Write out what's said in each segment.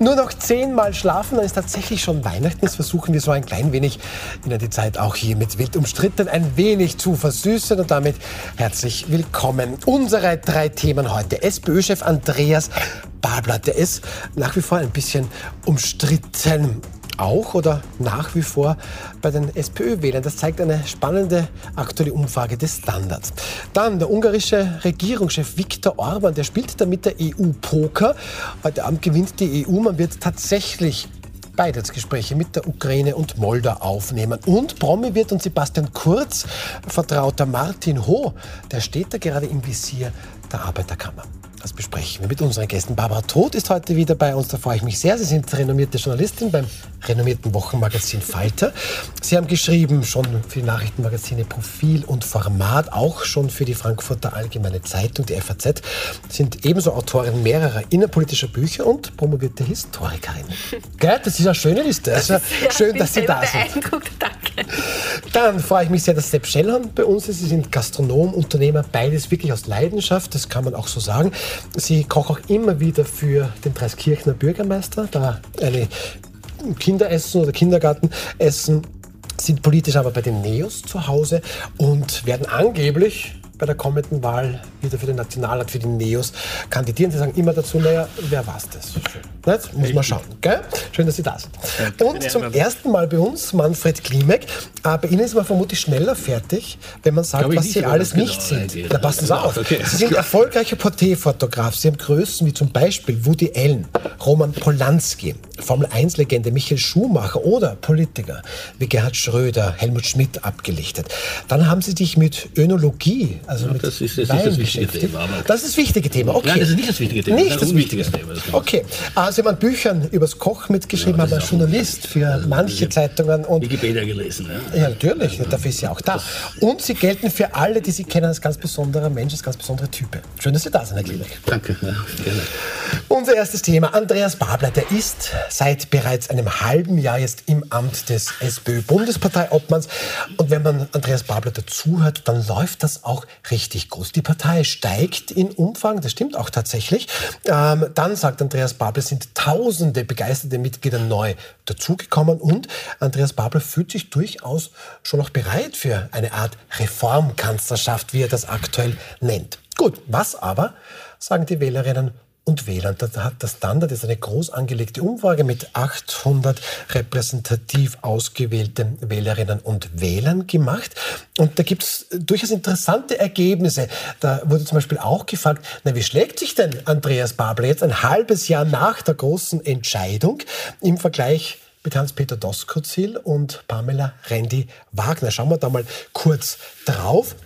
Nur noch zehnmal schlafen, dann ist tatsächlich schon Weihnachten. Jetzt versuchen wir so ein klein wenig Ihnen die Zeit auch hier mit wild umstritten ein wenig zu versüßen. Und damit herzlich willkommen. Unsere drei Themen heute. SPÖ-Chef Andreas Babler, der ist nach wie vor ein bisschen umstritten auch oder nach wie vor bei den SPÖ-Wählern. Das zeigt eine spannende aktuelle Umfrage des Standards. Dann der ungarische Regierungschef Viktor Orban, der spielt da mit der EU Poker. Heute Abend gewinnt die EU. Man wird tatsächlich Beitrittsgespräche mit der Ukraine und Moldau aufnehmen. Und Promi wird und Sebastian Kurz, vertrauter Martin Ho, der steht da gerade im Visier der Arbeiterkammer. Das besprechen wir mit unseren Gästen. Barbara Todt ist heute wieder bei uns. Da freue ich mich sehr. Sie sind renommierte Journalistin beim renommierten Wochenmagazin Falter. Sie haben geschrieben schon für die Nachrichtenmagazine Profil und Format, auch schon für die Frankfurter Allgemeine Zeitung, die FAZ. Sind ebenso Autorin mehrerer innerpolitischer Bücher und promovierte Historikerin. Gell? Das ist eine schöne Liste. Also ja, schön, dass Sie da sind. Danke. Dann freue ich mich sehr, dass Sepp Schellhorn bei uns ist. Sie sind Gastronom, Unternehmer, beides wirklich aus Leidenschaft. Das kann man auch so sagen. Sie kocht auch immer wieder für den Dreiskirchner Bürgermeister, da eine Kinderessen oder Kindergartenessen sind politisch aber bei den Neos zu Hause und werden angeblich bei der kommenden Wahl wieder für den Nationalrat, für die Neos kandidieren. Sie sagen immer dazu, naja, wer war das? Nicht? Muss man schauen. Gell? Schön, dass Sie da sind. Und zum ersten Mal bei uns Manfred Klimek. Äh, bei Ihnen ist man vermutlich schneller fertig, wenn man sagt, was Sie alles nicht genau sind. Da passen Sie auf. Okay, Sie sind erfolgreicher Porträtfotograf. Sie haben Größen wie zum Beispiel Woody Allen, Roman Polanski, Formel-1-Legende Michael Schumacher oder Politiker wie Gerhard Schröder, Helmut Schmidt abgelichtet. Dann haben Sie sich mit Önologie, also ja, das ist, das ist das wichtige Thema. das ist das wichtige Thema, okay. Nein, das ist nicht das wichtige Thema. Nicht das, das wichtige Thema. Das okay. Also Sie haben an Büchern übers Koch mitgeschrieben, ja, aber als Journalist für manche ja, Zeitungen. Und Wikipedia gelesen, ja. Ja, natürlich. Dafür ist sie auch da. Und Sie gelten für alle, die Sie kennen, als ganz besonderer Mensch, als ganz besondere Type. Schön, dass Sie da sind, Herr Klimek. Danke. Ja, gerne. Unser erstes Thema. Andreas Babler, der ist seit bereits einem halben Jahr jetzt im Amt des SPÖ-Bundesparteiobmanns. Und wenn man Andreas Babler dazuhört, dann läuft das auch richtig groß. Die Partei steigt in Umfang, das stimmt auch tatsächlich. Ähm, dann sagt Andreas Babler, sind tausende begeisterte Mitglieder neu dazugekommen und Andreas Babler fühlt sich durchaus schon noch bereit für eine Art Reformkanzlerschaft, wie er das aktuell nennt. Gut, was aber sagen die Wählerinnen und Wählern. Da hat das Standard ist eine groß angelegte Umfrage mit 800 repräsentativ ausgewählten Wählerinnen und Wählern gemacht. Und da gibt es durchaus interessante Ergebnisse. Da wurde zum Beispiel auch gefragt, na, wie schlägt sich denn Andreas Babler jetzt ein halbes Jahr nach der großen Entscheidung im Vergleich mit Hans-Peter Doskozil und Pamela Rendi-Wagner. Schauen wir da mal kurz drauf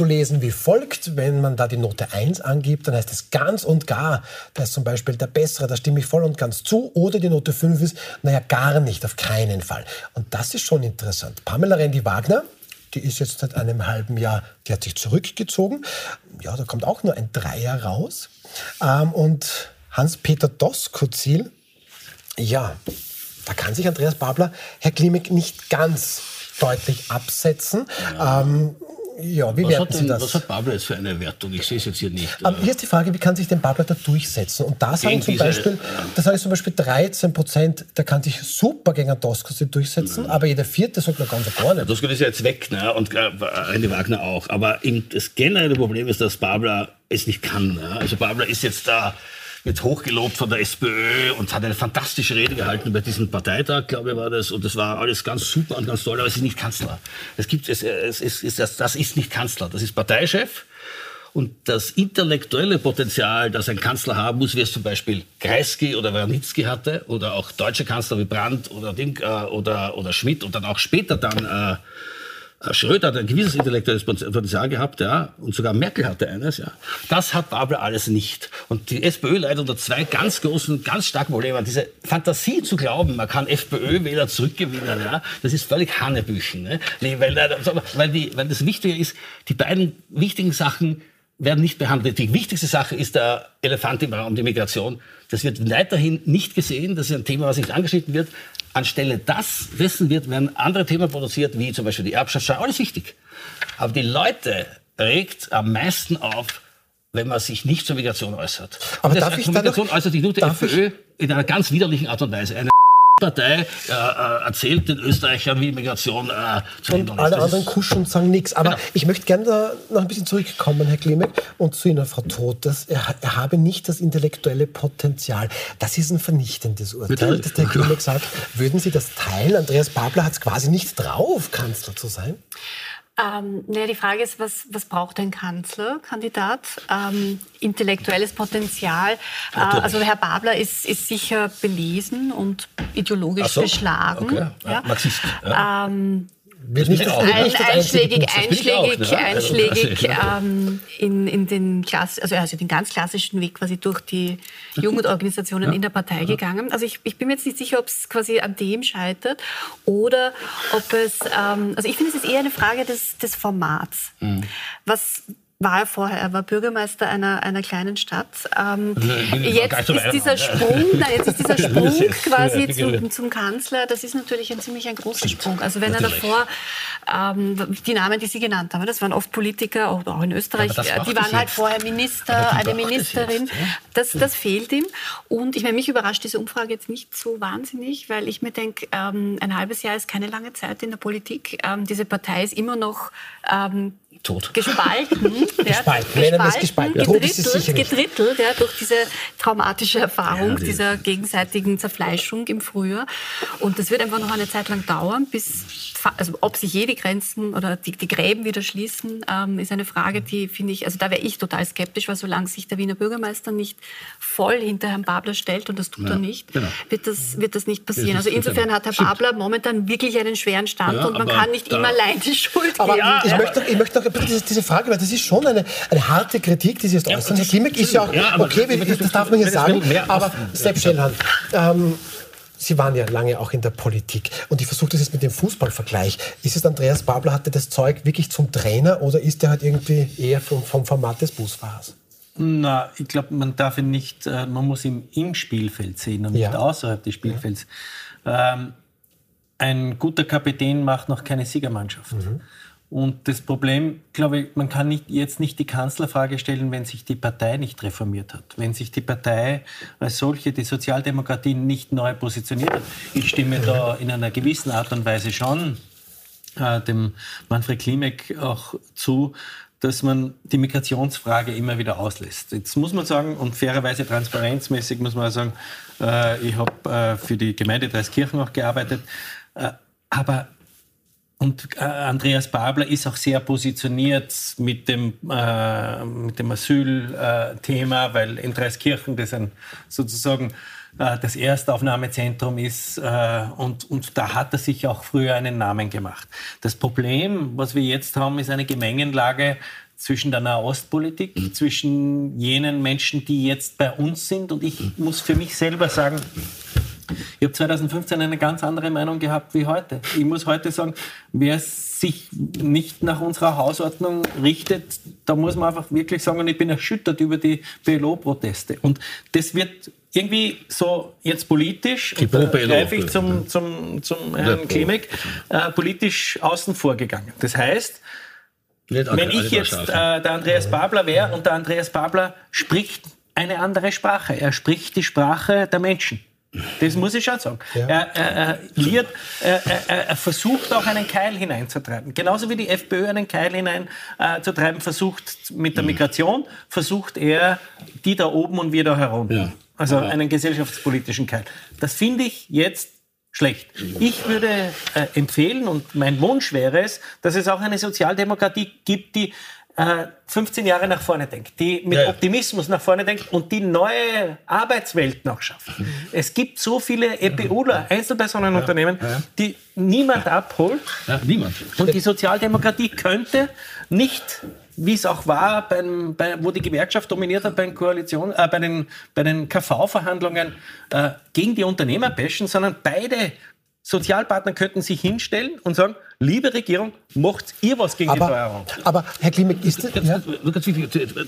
zu lesen wie folgt. Wenn man da die Note 1 angibt, dann heißt es ganz und gar. Da ist zum Beispiel der Bessere, da stimme ich voll und ganz zu. Oder die Note 5 ist, naja, gar nicht, auf keinen Fall. Und das ist schon interessant. Pamela Rendi-Wagner, die ist jetzt seit einem halben Jahr, die hat sich zurückgezogen. Ja, da kommt auch nur ein Dreier raus. Ähm, und Hans-Peter Doskozil, ja, da kann sich Andreas Babler, Herr Klimek, nicht ganz deutlich absetzen. Ja. Ähm, ja, wie was werten Sie das? Was hat Babler jetzt für eine Wertung? Ich sehe es jetzt hier nicht. Aber hier ist die Frage, wie kann sich denn Babler da durchsetzen? Und da sagen, zum Beispiel, da sagen zum Beispiel 13 Prozent, der kann sich super gegen Doskos durchsetzen, mhm. aber jeder Vierte sagt noch ganz gar nicht. Doskos ist ja jetzt weg ne? und äh, René Wagner auch. Aber das generelle Problem ist, dass Babler es nicht kann. Ne? Also Babler ist jetzt da wird hochgelobt von der SPÖ und hat eine fantastische Rede gehalten bei diesem Parteitag, glaube ich, war das. Und das war alles ganz super und ganz toll, aber es ist nicht Kanzler. Es gibt, es, es, es, es das, das ist nicht Kanzler. Das ist Parteichef. Und das intellektuelle Potenzial, das ein Kanzler haben muss, wie es zum Beispiel Kreisky oder Wernitzky hatte, oder auch deutsche Kanzler wie Brandt oder, Ding, äh, oder, oder Schmidt und dann auch später dann äh, Schröder hat ein gewisses intellektuelles Potenzial gehabt, ja, und sogar Merkel hatte eines, ja. Das hat Babel alles nicht. Und die SPÖ leidet unter zwei ganz großen, ganz starken Problemen. Diese Fantasie zu glauben, man kann FPÖ-Wähler zurückgewinnen, ja, das ist völlig Hannebüchen, ne? Nee, weil, äh, weil, die, weil das Wichtige ist, die beiden wichtigen Sachen werden nicht behandelt. Die wichtigste Sache ist der Elefant im Raum, die Migration. Das wird weiterhin nicht gesehen. Das ist ein Thema, was nicht angeschnitten wird. Anstelle das, dessen wird, werden andere Themen produziert, wie zum Beispiel die Erbschaftssteuer. Alles wichtig. Aber die Leute regt am meisten auf wenn man sich nicht zur Migration äußert. Aber darf ich Migration äußert sich nur die FPÖ in einer ganz widerlichen Art und Weise. Eine Partei äh, äh, erzählt den Österreichern, wie Migration äh, zu Und ist. alle Das anderen ist- kuschen und sagen nichts. Aber Genau. ich möchte gerne da noch ein bisschen zurückkommen, Herr Klimek, und zu Ihnen, Frau Todt. Dass er, er habe nicht das intellektuelle Potenzial. Das ist ein vernichtendes Urteil, der Herr Klimek sagt. Würden Sie das teilen? Andreas Babler hat es quasi nicht drauf, Kanzler zu sein. Ähm, naja, die Frage ist, was, was braucht ein Kanzlerkandidat? Ähm, intellektuelles Potenzial. Äh, also Herr Babler ist, ist sicher belesen und ideologisch so, beschlagen. okay. Ja, Marxist, ja. Ähm, Wird bin nicht, ich das, auch. wird ein, nicht das einschlägig, ich auch, einschlägig, ne? Also einschlägig ja. ähm, in, in den Klass, also, also den ganz klassischen Weg quasi durch die Jugendorganisationen in der Partei gegangen. Also ich, ich bin mir jetzt nicht sicher, ob es quasi an dem scheitert oder ob es, ähm, also ich finde, es ist eher eine Frage des, des Formats. Mhm. Was war er vorher? Er war Bürgermeister einer, einer kleinen Stadt. Ähm, ich jetzt ist dieser. Sprung, nein, jetzt ist dieser Sprung quasi zum, zum Kanzler, das ist natürlich ein ziemlich ein großer Sprung. Also wenn er davor ähm, die Namen, die Sie genannt haben, das waren oft Politiker, auch auch in Österreich, äh, die waren halt vorher Minister, eine Ministerin. Das, das fehlt ihm. Und ich meine, mich überrascht diese Umfrage jetzt nicht so wahnsinnig, weil ich mir denke, ähm, ein halbes Jahr ist keine lange Zeit in der Politik. Ähm, diese Partei ist immer noch ähm, Tot. gespalten. Gespalten. Es gespalten. Ist es sicher nicht. gedrittelt ja, durch diese traumatische Erfahrung, Ja, die- dieser gegenseitigen Zerfleischung im Frühjahr. Und das wird einfach noch eine Zeit lang dauern, bis, also ob sich je die Grenzen oder die, die Gräben wieder schließen, ähm, ist eine Frage, die finde ich, also da wäre ich total skeptisch, weil solange sich der Wiener Bürgermeister nicht voll hinter Herrn Babler stellt, und das tut Ja, er nicht, genau. wird, das, wird das nicht passieren. Das Also insofern hat Herr Stimmt. Babler momentan wirklich einen schweren Stand Ja, und man kann nicht ihm allein die Schuld Aber geben. ich, Ja. möchte, ich möchte noch ein bisschen diese, diese Frage, weil das ist schon eine, eine harte Kritik, die Sie jetzt äußern. Herr Klimek ist ja auch, Ja, aber okay, wenn- wie- das darf man es sagen, aber Sepp Schellhahn, ähm, Sie waren ja lange auch in der Politik und ich versuche das jetzt mit dem Fußballvergleich. Ist es Andreas Babler, hatte das Zeug wirklich zum Trainer oder ist er halt irgendwie eher vom, vom Format des Busfahrers? Na, ich glaube, man darf ihn nicht, äh, man muss ihn im Spielfeld sehen und nicht Ja. außerhalb des Spielfelds. Ähm, ein guter Kapitän macht noch keine Siegermannschaft. Und das Problem, glaube ich, man kann nicht, jetzt nicht die Kanzlerfrage stellen, wenn sich die Partei nicht reformiert hat. Wenn sich die Partei als solche, die Sozialdemokratie, nicht neu positioniert hat. Ich stimme da in einer gewissen Art und Weise schon äh, dem Manfred Klimek auch zu, dass man die Migrationsfrage immer wieder auslässt. Jetzt muss man sagen, und fairerweise transparenzmäßig muss man sagen, äh, ich habe äh, für die Gemeinde Dreiskirchen auch gearbeitet, äh, aber und äh, Andreas Babler ist auch sehr positioniert mit dem, äh, mit dem Asylthema, weil in Dreiskirchen das ein, sozusagen äh, das Erstaufnahmezentrum ist äh, und, und da hat er sich auch früher einen Namen gemacht. Das Problem, was wir jetzt haben, ist eine Gemengenlage zwischen der Nahostpolitik, zwischen jenen Menschen, die jetzt bei uns sind und ich muss für mich selber sagen, ich habe 2015 eine ganz andere Meinung gehabt wie heute. Ich muss heute sagen, wer sich nicht nach unserer Hausordnung richtet, da muss man einfach wirklich sagen, und ich bin erschüttert über die BLO-Proteste. Und das wird irgendwie so jetzt politisch, Die und da Pro-BLO. greife ich zum, zum, zum Herrn. Klimek, äh, politisch außen vor gegangen. Das heißt, wenn ich jetzt äh, der Andreas Babler wäre und der Andreas Babler spricht eine andere Sprache. Er spricht die Sprache der Menschen. Das muss ich schon sagen. Ja. Er, er, er, er, er, er versucht auch einen Keil hineinzutreiben. Genauso wie die FPÖ einen Keil hineinzutreiben versucht mit Mhm. der Migration, versucht er die da oben und wir da herunter. Ja. Also einen gesellschaftspolitischen Keil. Das finde ich jetzt schlecht. Ich würde äh, empfehlen und mein Wunsch wäre es, dass es auch eine Sozialdemokratie gibt, die äh, 15 Jahre nach vorne denkt, die mit Ja, ja. Optimismus nach vorne denkt und die neue Arbeitswelt noch schafft. Es gibt so viele EPUler, Einzelpersonenunternehmen, die niemand abholt Ja, niemand. und die Sozialdemokratie könnte nicht, wie es auch war, beim, bei, wo die Gewerkschaft dominiert hat bei den, Koalition, äh, bei den, bei den KV-Verhandlungen, äh, gegen die Unternehmer bashen, sondern beide Sozialpartner könnten sich hinstellen und sagen, liebe Regierung, macht ihr was gegen aber, die Teuerung. Aber Herr Klimek, ist das... Ja?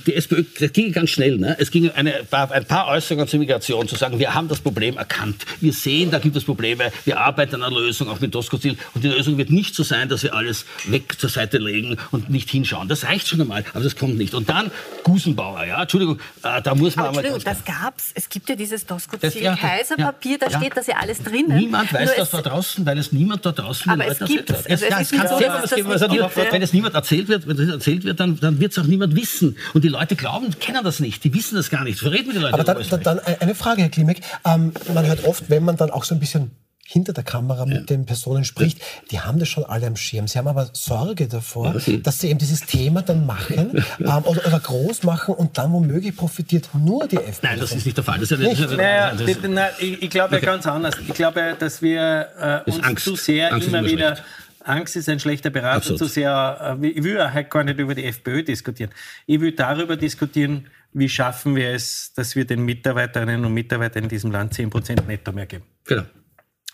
Die SPÖ, das ging ganz schnell. Ne? Es ging eine, ein paar Äußerungen zur Migration, zu sagen, wir haben das Problem erkannt. Wir sehen, da gibt es Probleme. Wir arbeiten an einer Lösung, auch mit Doskozil. Und die Lösung wird nicht so sein, dass wir alles weg zur Seite legen und nicht hinschauen. Das reicht schon einmal, aber das kommt nicht. Und dann Gusenbauer, ja, Entschuldigung, äh, da muss man aber. Entschuldigung, das gab's. Es gibt ja dieses Das- ja, Doskozil-Kaiserpapier, da ja. steht das ja alles drinnen. Niemand weiß Nur das es- da draußen, weil es niemand da draußen Aber es gibt es. Also es ja, ist nicht kann so, es gibt- das also nicht ja. Wenn es niemand erzählt wird, wenn das erzählt wird, dann, dann wird es auch niemand wissen. Und die Leute glauben, kennen das nicht. Die wissen das gar nicht. Verreden wir die Leute Aber dann, dann, dann eine Frage, Herr Klimek. Ähm, man hört oft, wenn man dann auch so ein bisschen hinter der Kamera mit den Personen spricht, die haben das schon alle am Schirm. Sie haben aber Sorge davor, Ja, sie- dass sie eben dieses Thema dann machen ähm, oder, oder groß machen und dann womöglich profitiert nur die FPÖ. Nein, das ist nicht der Fall. Das ist ja, das ja, Naja, das ist, na, ich, ich glaube ja ganz anders. Ich glaube, ja, dass wir äh, uns Angst. zu sehr Angst immer immer wieder. schlecht. Angst ist ein schlechter Berater, Absolut. zu sehr. Äh, ich will heute gar nicht über die FPÖ diskutieren. Ich will darüber diskutieren, wie schaffen wir es, dass wir den Mitarbeiterinnen und Mitarbeitern in diesem Land 10% netto mehr geben. genau.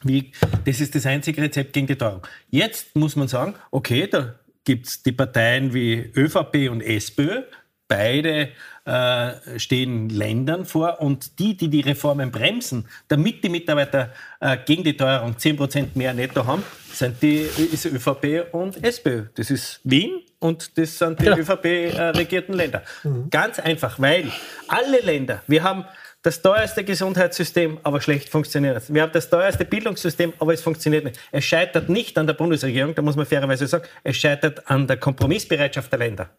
Wie, das ist das einzige Rezept gegen die Teuerung. Jetzt muss man sagen, okay, da gibt's die Parteien wie ÖVP und SPÖ. Beide äh, stehen Ländern vor und die, die die Reformen bremsen, damit die Mitarbeiter äh, gegen die Teuerung 10% mehr netto haben, sind die ist ÖVP und SPÖ. Das ist Wien und das sind die ÖVP-regierten Länder. Ganz einfach, weil alle Länder, wir haben das teuerste Gesundheitssystem, aber schlecht funktioniert. Wir haben das teuerste Bildungssystem, aber es funktioniert nicht. Es scheitert nicht an der Bundesregierung, da muss man fairerweise sagen, es scheitert an der Kompromissbereitschaft der Länder.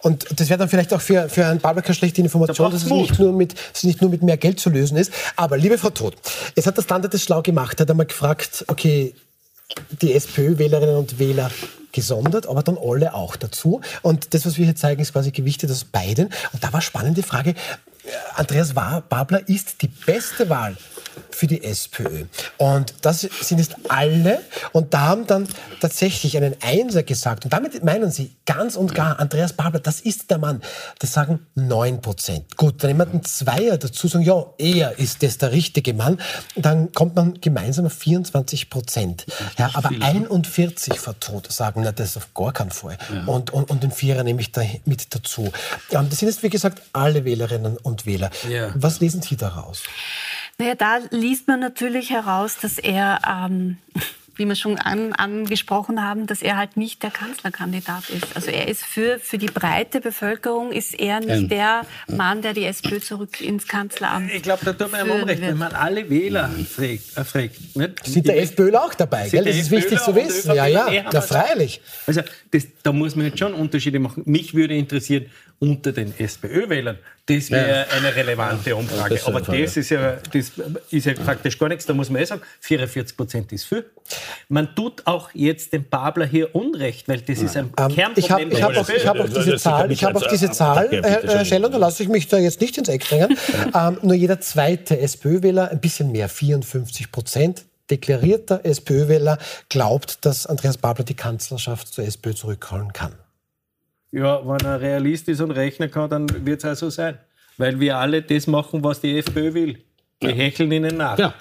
Und das wäre dann vielleicht auch für, für Herrn keine schlechte Information, Da dass es nicht, nur mit, es nicht nur mit mehr Geld zu lösen ist. Aber liebe Frau Todt, es hat der Standard das schlau gemacht, hat einmal gefragt, okay, die SPÖ-Wählerinnen und Wähler gesondert, aber dann alle auch dazu. Und das, was wir hier zeigen, ist quasi gewichtet aus beiden. Und da war spannende Frage, Andreas Babler ist die beste Wahl für die SPÖ. Und das sind jetzt alle. Und da haben dann tatsächlich einen Einser gesagt. Und damit meinen sie ganz und gar, Andreas Babler, das ist der Mann. Das sagen 9 Prozent. Gut, dann jemand einen Zweier dazu sagen, ja, er ist das der richtige Mann. Dann kommt man gemeinsam auf 24 Prozent. Ja, aber 41 vertot sagen, na, das ist auf gar keinen Fall. Und, und, und den Vierer nehme ich da mit dazu. Das sind jetzt, wie gesagt, alle Wählerinnen und Wähler. Ja. Was lesen Sie daraus? Naja, da liest man natürlich heraus, dass er, ähm, wie wir schon an, angesprochen haben, dass er halt nicht der Kanzlerkandidat ist. Also er ist für, für die breite Bevölkerung ist er nicht Ähm. der Mann, der die SPÖ zurück ins Kanzleramt Ich glaube, da tut man einem Unrecht, wird. wenn man alle Wähler fragt. Äh, fragt nicht? Sind der FPÖler auch dabei? Sind Gell? Das ist wichtig zu wissen. Ja, ja, ja, freilich. Also das, da muss man jetzt schon Unterschiede machen. Mich würde interessieren, unter den SPÖ-Wählern, das wäre eine relevante Umfrage. das ist Aber das ist, ja, das ist ja faktisch gar nichts. Da muss man eh sagen, 44 Prozent ist viel. Man tut auch jetzt dem Babler hier Unrecht, weil das ist ein Ähm, Kernproblem ich habe hab auch, ich hab auch diese Das Zahl, ich hab auch diese Zahl Herr, Herr Scheller, da lasse ich mich da jetzt nicht ins Eck drängen. ähm, nur jeder zweite SPÖ-Wähler, ein bisschen mehr, 54 Prozent, deklarierter SPÖ-Wähler glaubt, dass Andreas Babler die Kanzlerschaft zur SPÖ zurückholen kann. Ja, wenn er Realist ist und rechnen kann, dann wird es auch so sein. Weil wir alle das machen, was die FPÖ will. Wir hecheln ihnen nach. Ja.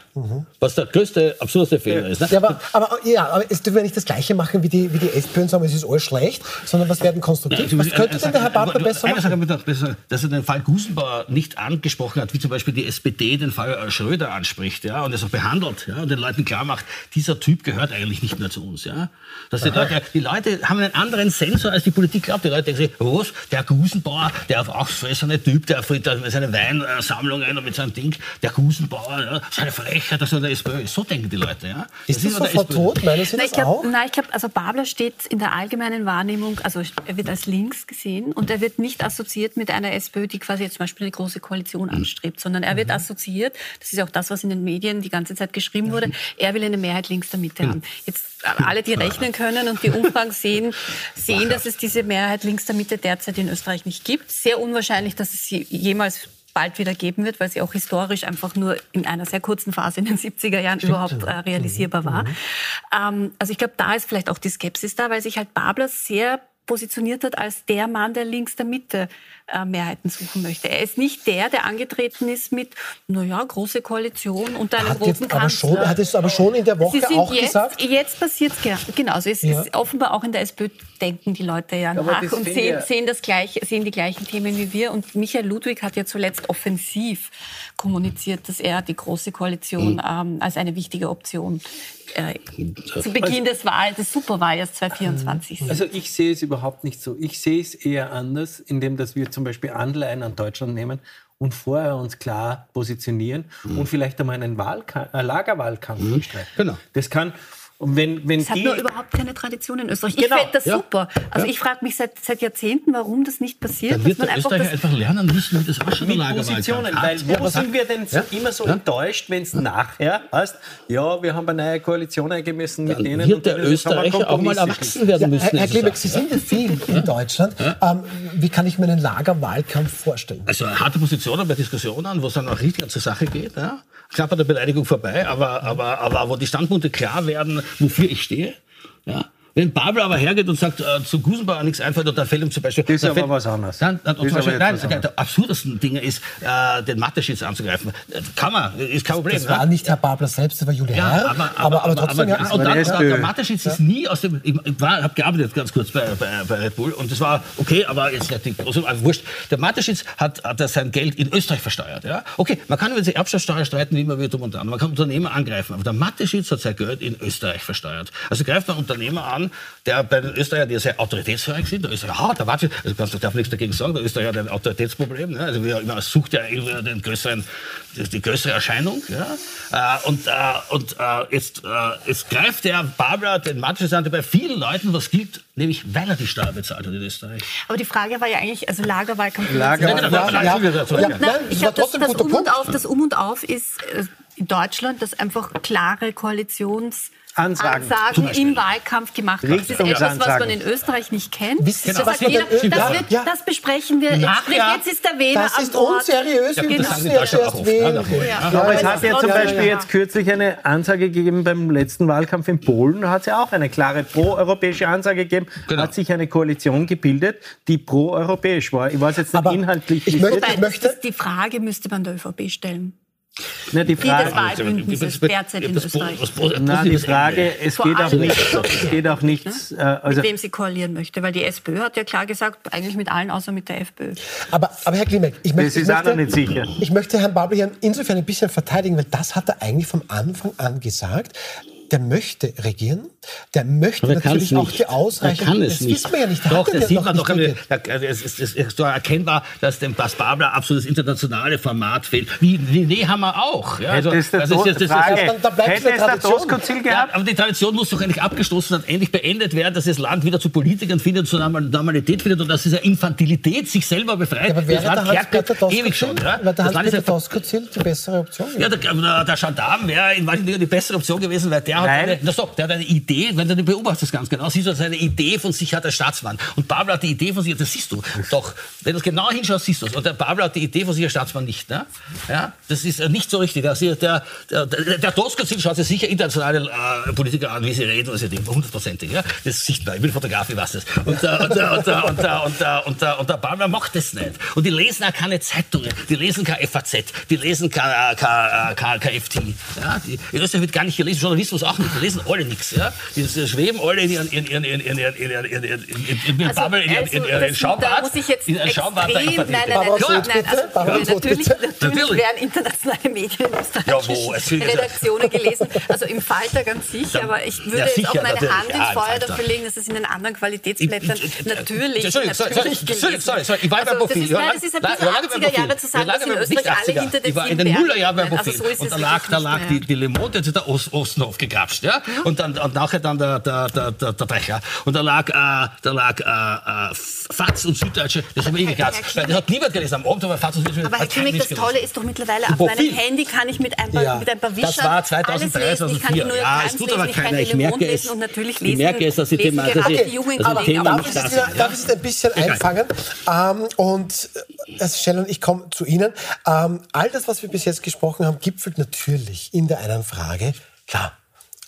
Was der größte, absurdeste Fehler ist. Ne? Ja, aber, aber, ja, aber es dürfen wir nicht das Gleiche machen wie die, wie die SPÖ und sagen, es ist alles schlecht, sondern was werden konstruktiv? Was könnte denn der Herr Babler besser Eine Sache machen? bitte noch besser, dass er den Fall Gusenbauer nicht angesprochen hat, wie zum Beispiel die SPD den Fall äh, Schröder anspricht, ja, und es auch behandelt, ja, und den Leuten klar macht, dieser Typ gehört eigentlich nicht mehr zu uns, ja. Dass die Leute, die Leute haben einen anderen Sensor, als die Politik glaubt. Die Leute denken sich, was, der Gusenbauer, der aufgefressene Typ, der mit seinen Weinsammlungen und mit seinem Ding, der Gusenbauer, ja, seine Frechheit, dass er der SPÖ ist. So denken die Leute, ja. Ist das immer der sofort tot? Meinen Sie das ich glaub, auch? Nein, ich glaube, also Babler steht in der allgemeinen Wahrnehmung, also er wird als links gesehen und er wird nicht assoziiert mit einer SPÖ, die quasi jetzt zum Beispiel eine große Koalition anstrebt, sondern er wird assoziiert, das ist auch das, was in den Medien die ganze Zeit geschrieben wurde, er will eine Mehrheit links der Mitte haben. Jetzt äh, alle, die rechnen können und die Umfragen sehen, sehen, dass es diese Mehrheit links der Mitte derzeit in Österreich nicht gibt. Sehr unwahrscheinlich, dass es sie jemals bald wieder geben wird, weil sie auch historisch einfach nur in einer sehr kurzen Phase in den 70er Jahren überhaupt äh, realisierbar war. Ähm, also ich glaube, da ist vielleicht auch die Skepsis da, weil sich halt Babler sehr positioniert hat als der Mann, der links der Mitte äh, Mehrheiten suchen möchte. Er ist nicht der, der angetreten ist mit, naja, große Koalition und einem Hat, roten jetzt aber Kanzler. schon, hat es aber schon in der Woche Sie sind auch jetzt, gesagt. Jetzt passiert es genau. Also es Ja. ist offenbar auch in der SPÖ denken die Leute ja Aber nach und sehen, sehen, das gleich, sehen die gleichen Themen wie wir. Und Michael Ludwig hat ja zuletzt offensiv kommuniziert, dass er die große Koalition Mhm. ähm, als eine wichtige Option äh, zu Beginn des Wahl, des Superwahljahrs 2024 sieht. Also ich sehe es überhaupt nicht so. Ich sehe es eher anders, indem dass wir zum Beispiel Anleihen an Deutschland nehmen und vorher uns klar positionieren und vielleicht einmal einen Wahlka äh, Lagerwahlkampf bestreiten. Genau. Das kann, und wenn, wenn Es hat nur überhaupt keine Tradition in Österreich. Ich Genau, fände das ja. super. Also ich frage mich seit, seit Jahrzehnten, warum das nicht passiert. Dann wird dass der man Österreicher das- einfach lernen müssen, wie das auch ein Positionen, Lagerwahlkampf weil wo sind wir denn so, immer so Ja? enttäuscht, wenn es nachher heißt, ja, wir haben eine neue Koalition eingemessen mit denen wird der denen, Österreicher auch mal erwachsen werden Ja, müssen. Herr, Herr Klimek, Sie sind ja viel in Deutschland. Ähm, wie kann ich mir einen Lagerwahlkampf vorstellen? Also harte Positionen bei Diskussionen, wo es dann auch richtig zur Sache geht. Ja? Knapp an der Beleidigung vorbei, aber, aber, aber wo die Standpunkte klar werden, wofür ich stehe. Ja? Wenn Babel aber hergeht und sagt, äh, zu Gusenbauer nichts einfällt und dann fällt ihm zum Beispiel... Das ist aber was anderes. Dann, dann, zum Beispiel, aber nein, was der, absurdesten Dinge ist, äh, den Mathe-Schitz anzugreifen. Äh, Kann man, ist kein Problem. Das ja? war nicht Herr Babler selbst, das war Julia Ja, Herr. aber, aber, aber, trotzdem, aber, ja. und dann, der, der Mateschitz ist nie aus dem, ich habe gearbeitet ganz kurz bei, bei, bei Red Bull und das war okay, aber jetzt nicht die große, also wurscht. Der Mateschitz hat, hat er sein Geld in Österreich versteuert, ja. Okay, man kann über die Erbschaftssteuer streiten, wie man will, drum und dran. Man kann Unternehmer angreifen, aber der Mateschitz hat sein Geld in Österreich versteuert. Also greift man Unternehmer an, der bei den Österreichern, die sehr autoritätsfähig sind, der Österreicher, ah, der Mateschitz, also kannst du darf nichts dagegen sagen, der Österreicher hat ein Autoritätsproblem, ne? also wir, man sucht ja irgendwie den größeren, die, die größere Erscheinung, ja. Äh, und, äh, und äh, jetzt, jetzt greift der Barbara den Mateschitz an, der bei vielen Leuten was gilt, nämlich weil er die Steuer bezahlt hat in Österreich. Aber die Frage war ja eigentlich, also Lagerwahlkampf. Lager- Ja, genau, ich glaube, das, das Um und Punkt. Auf, das Um und Auf ist in Deutschland, dass einfach klare Koalitions Ansagen. Beispiel. im Wahlkampf gemacht wird. Das ist etwas, was man in Österreich nicht kennt. Wissen Sie, das, jeder, das, Ja, wird, ja. das besprechen wir. Nachher- Jetzt ist der Wähler Das ist unseriös, das ja wählen. Ja, okay. Ja. Aber es hat ja zum Beispiel jetzt kürzlich eine Ansage gegeben beim letzten Wahlkampf in Polen. Da hat es ja auch eine klare pro-europäische Ansage gegeben. Genau. Hat sich eine Koalition gebildet, die pro-europäisch war. Ich weiß jetzt nicht Aber inhaltlich. ich wie möchte- Ich möchte- die Frage müsste man der ÖVP stellen. Na, die Frage, das Wahlbündnis derzeit in Österreich. na, die Frage, es geht auch nicht, es geht auch nichts, äh, also mit wem sie koalieren möchte. Weil die SPÖ hat ja klar gesagt, eigentlich mit allen außer mit der FPÖ. Aber, aber Herr Klimek, ich möchte, Das ist ich auch möchte, noch nicht sicher. Ich möchte Herrn Babel hier insofern ein bisschen verteidigen, weil das hat er eigentlich vom Anfang an gesagt. Der möchte regieren, der möchte natürlich auch nicht. die kann es das nicht. wissen wir ja nicht. Der Doch, das sieht man doch. Es ist, es ist doch erkennbar, dass dem Bas Babler absolut das internationale Format fehlt. Wie René haben wir auch. Ja, der also, das ist- das ist- Frage, dann- dann bleibt hätte es der Tradition. Tosco-Ziel Ja, gehabt? aber die Tradition muss doch endlich abgeschlossen und endlich beendet werden, dass das Land wieder zu Politikern findet, zu Normal- Normalität findet und dass diese Infantilität sich selber befreit. Ja, aber wäre das der Land kehrt Hans-Peter ewig schon. Ja? wäre der Das Land ist Hans-Peter ja Doskozil die bessere Option? ja, der, der, der Gendarm wäre in manchen Dingen die bessere Option gewesen, weil der hat Nein. eine, na stopp, der hat eine Idee, wenn du beobachtest ganz genau, siehst du, dass er eine Idee von sich hat, der Staatsmann. Und Babler hat die Idee von sich, das siehst du. Doch, wenn du es genau hinschaust, siehst du es. Und der Babler hat die Idee von sich, der Staatsmann nicht. Ne? Ja, das ist äh, nicht so richtig. Der, der, der, der, der Toskozil schaut sich sicher internationale äh, Politiker an, wie sie reden, was sie denken, hundertprozentig. Ja? Das ist sichtbar. Ich bin Fotograf, ich weiß das. Und, äh, und, äh, und, äh, und, äh, und, äh, und, äh, und der Babler macht das nicht. Und die lesen auch keine Zeitungen, die lesen kein FAZ, die lesen kein, äh, kein, äh, kein, kein FT. Ja? Die, in Österreich wird gar nicht gelesen, Journalismus nicht. Die lesen alle nichts. Ja? Die, die schweben alle in ihren, in ihren, in ihren, in ihren, in ihren, in ihren, Bubble, in ihren, in also, ihren muss ich jetzt in ihren der nein, nein, nein, nein, also, natürlich, natürlich werden internationale Medien Ja, wo? Redaktionen gelesen, also im Falter ganz sicher, aber ich würde Ja, jetzt auch meine natürlich. Hand ins Feuer dafür legen, dass es in den anderen Qualitätsblättern Ich- ich- ich- natürlich, Entschuldigung, sorry, natürlich sorry, gelesen sorry, sorry, ich war beim also, Profil. ist, Ja, nein, das ist ein bisschen lange beim 80er Jahre zu sagen, dass in Österreich alle 80er. hinter den Ich war in den Nullerjahren beim. Profil. Also und da lag, die, Le Monde, jetzt ist der Ost, Ostenhof gegrapscht. Ja? Und, dann, und nachher dann der, der, der, der, der Drecher. Und da lag, äh, da lag äh, äh, FAZ und Süddeutsche, das haben wir eh gekratzt. Das hat niemand gelesen. Am Abend haben wir FAZ und Süddeutsche Aber Herr hat Kimmig, das gelesen. Tolle ist doch mittlerweile, auf meinem Handy kann ich mit ein paar, Ja. mit ein paar Wischern Das war alles 2003, lesen. Ich kann die 2004. New York Ja, Times es tut lesen, aber ich keiner. Ich merke es. lesen und natürlich Ich lesen, merke es, dass ich lesen dem- dass ich- dass ich Kollegen Thema Darf nicht ich, da es sind, wieder, ja? darf ich es ein bisschen einfangen? Ähm, und äh, Shellon, ich komme zu Ihnen. Ähm, all das, was wir bis jetzt gesprochen haben, gipfelt natürlich in der einen Frage. Klar,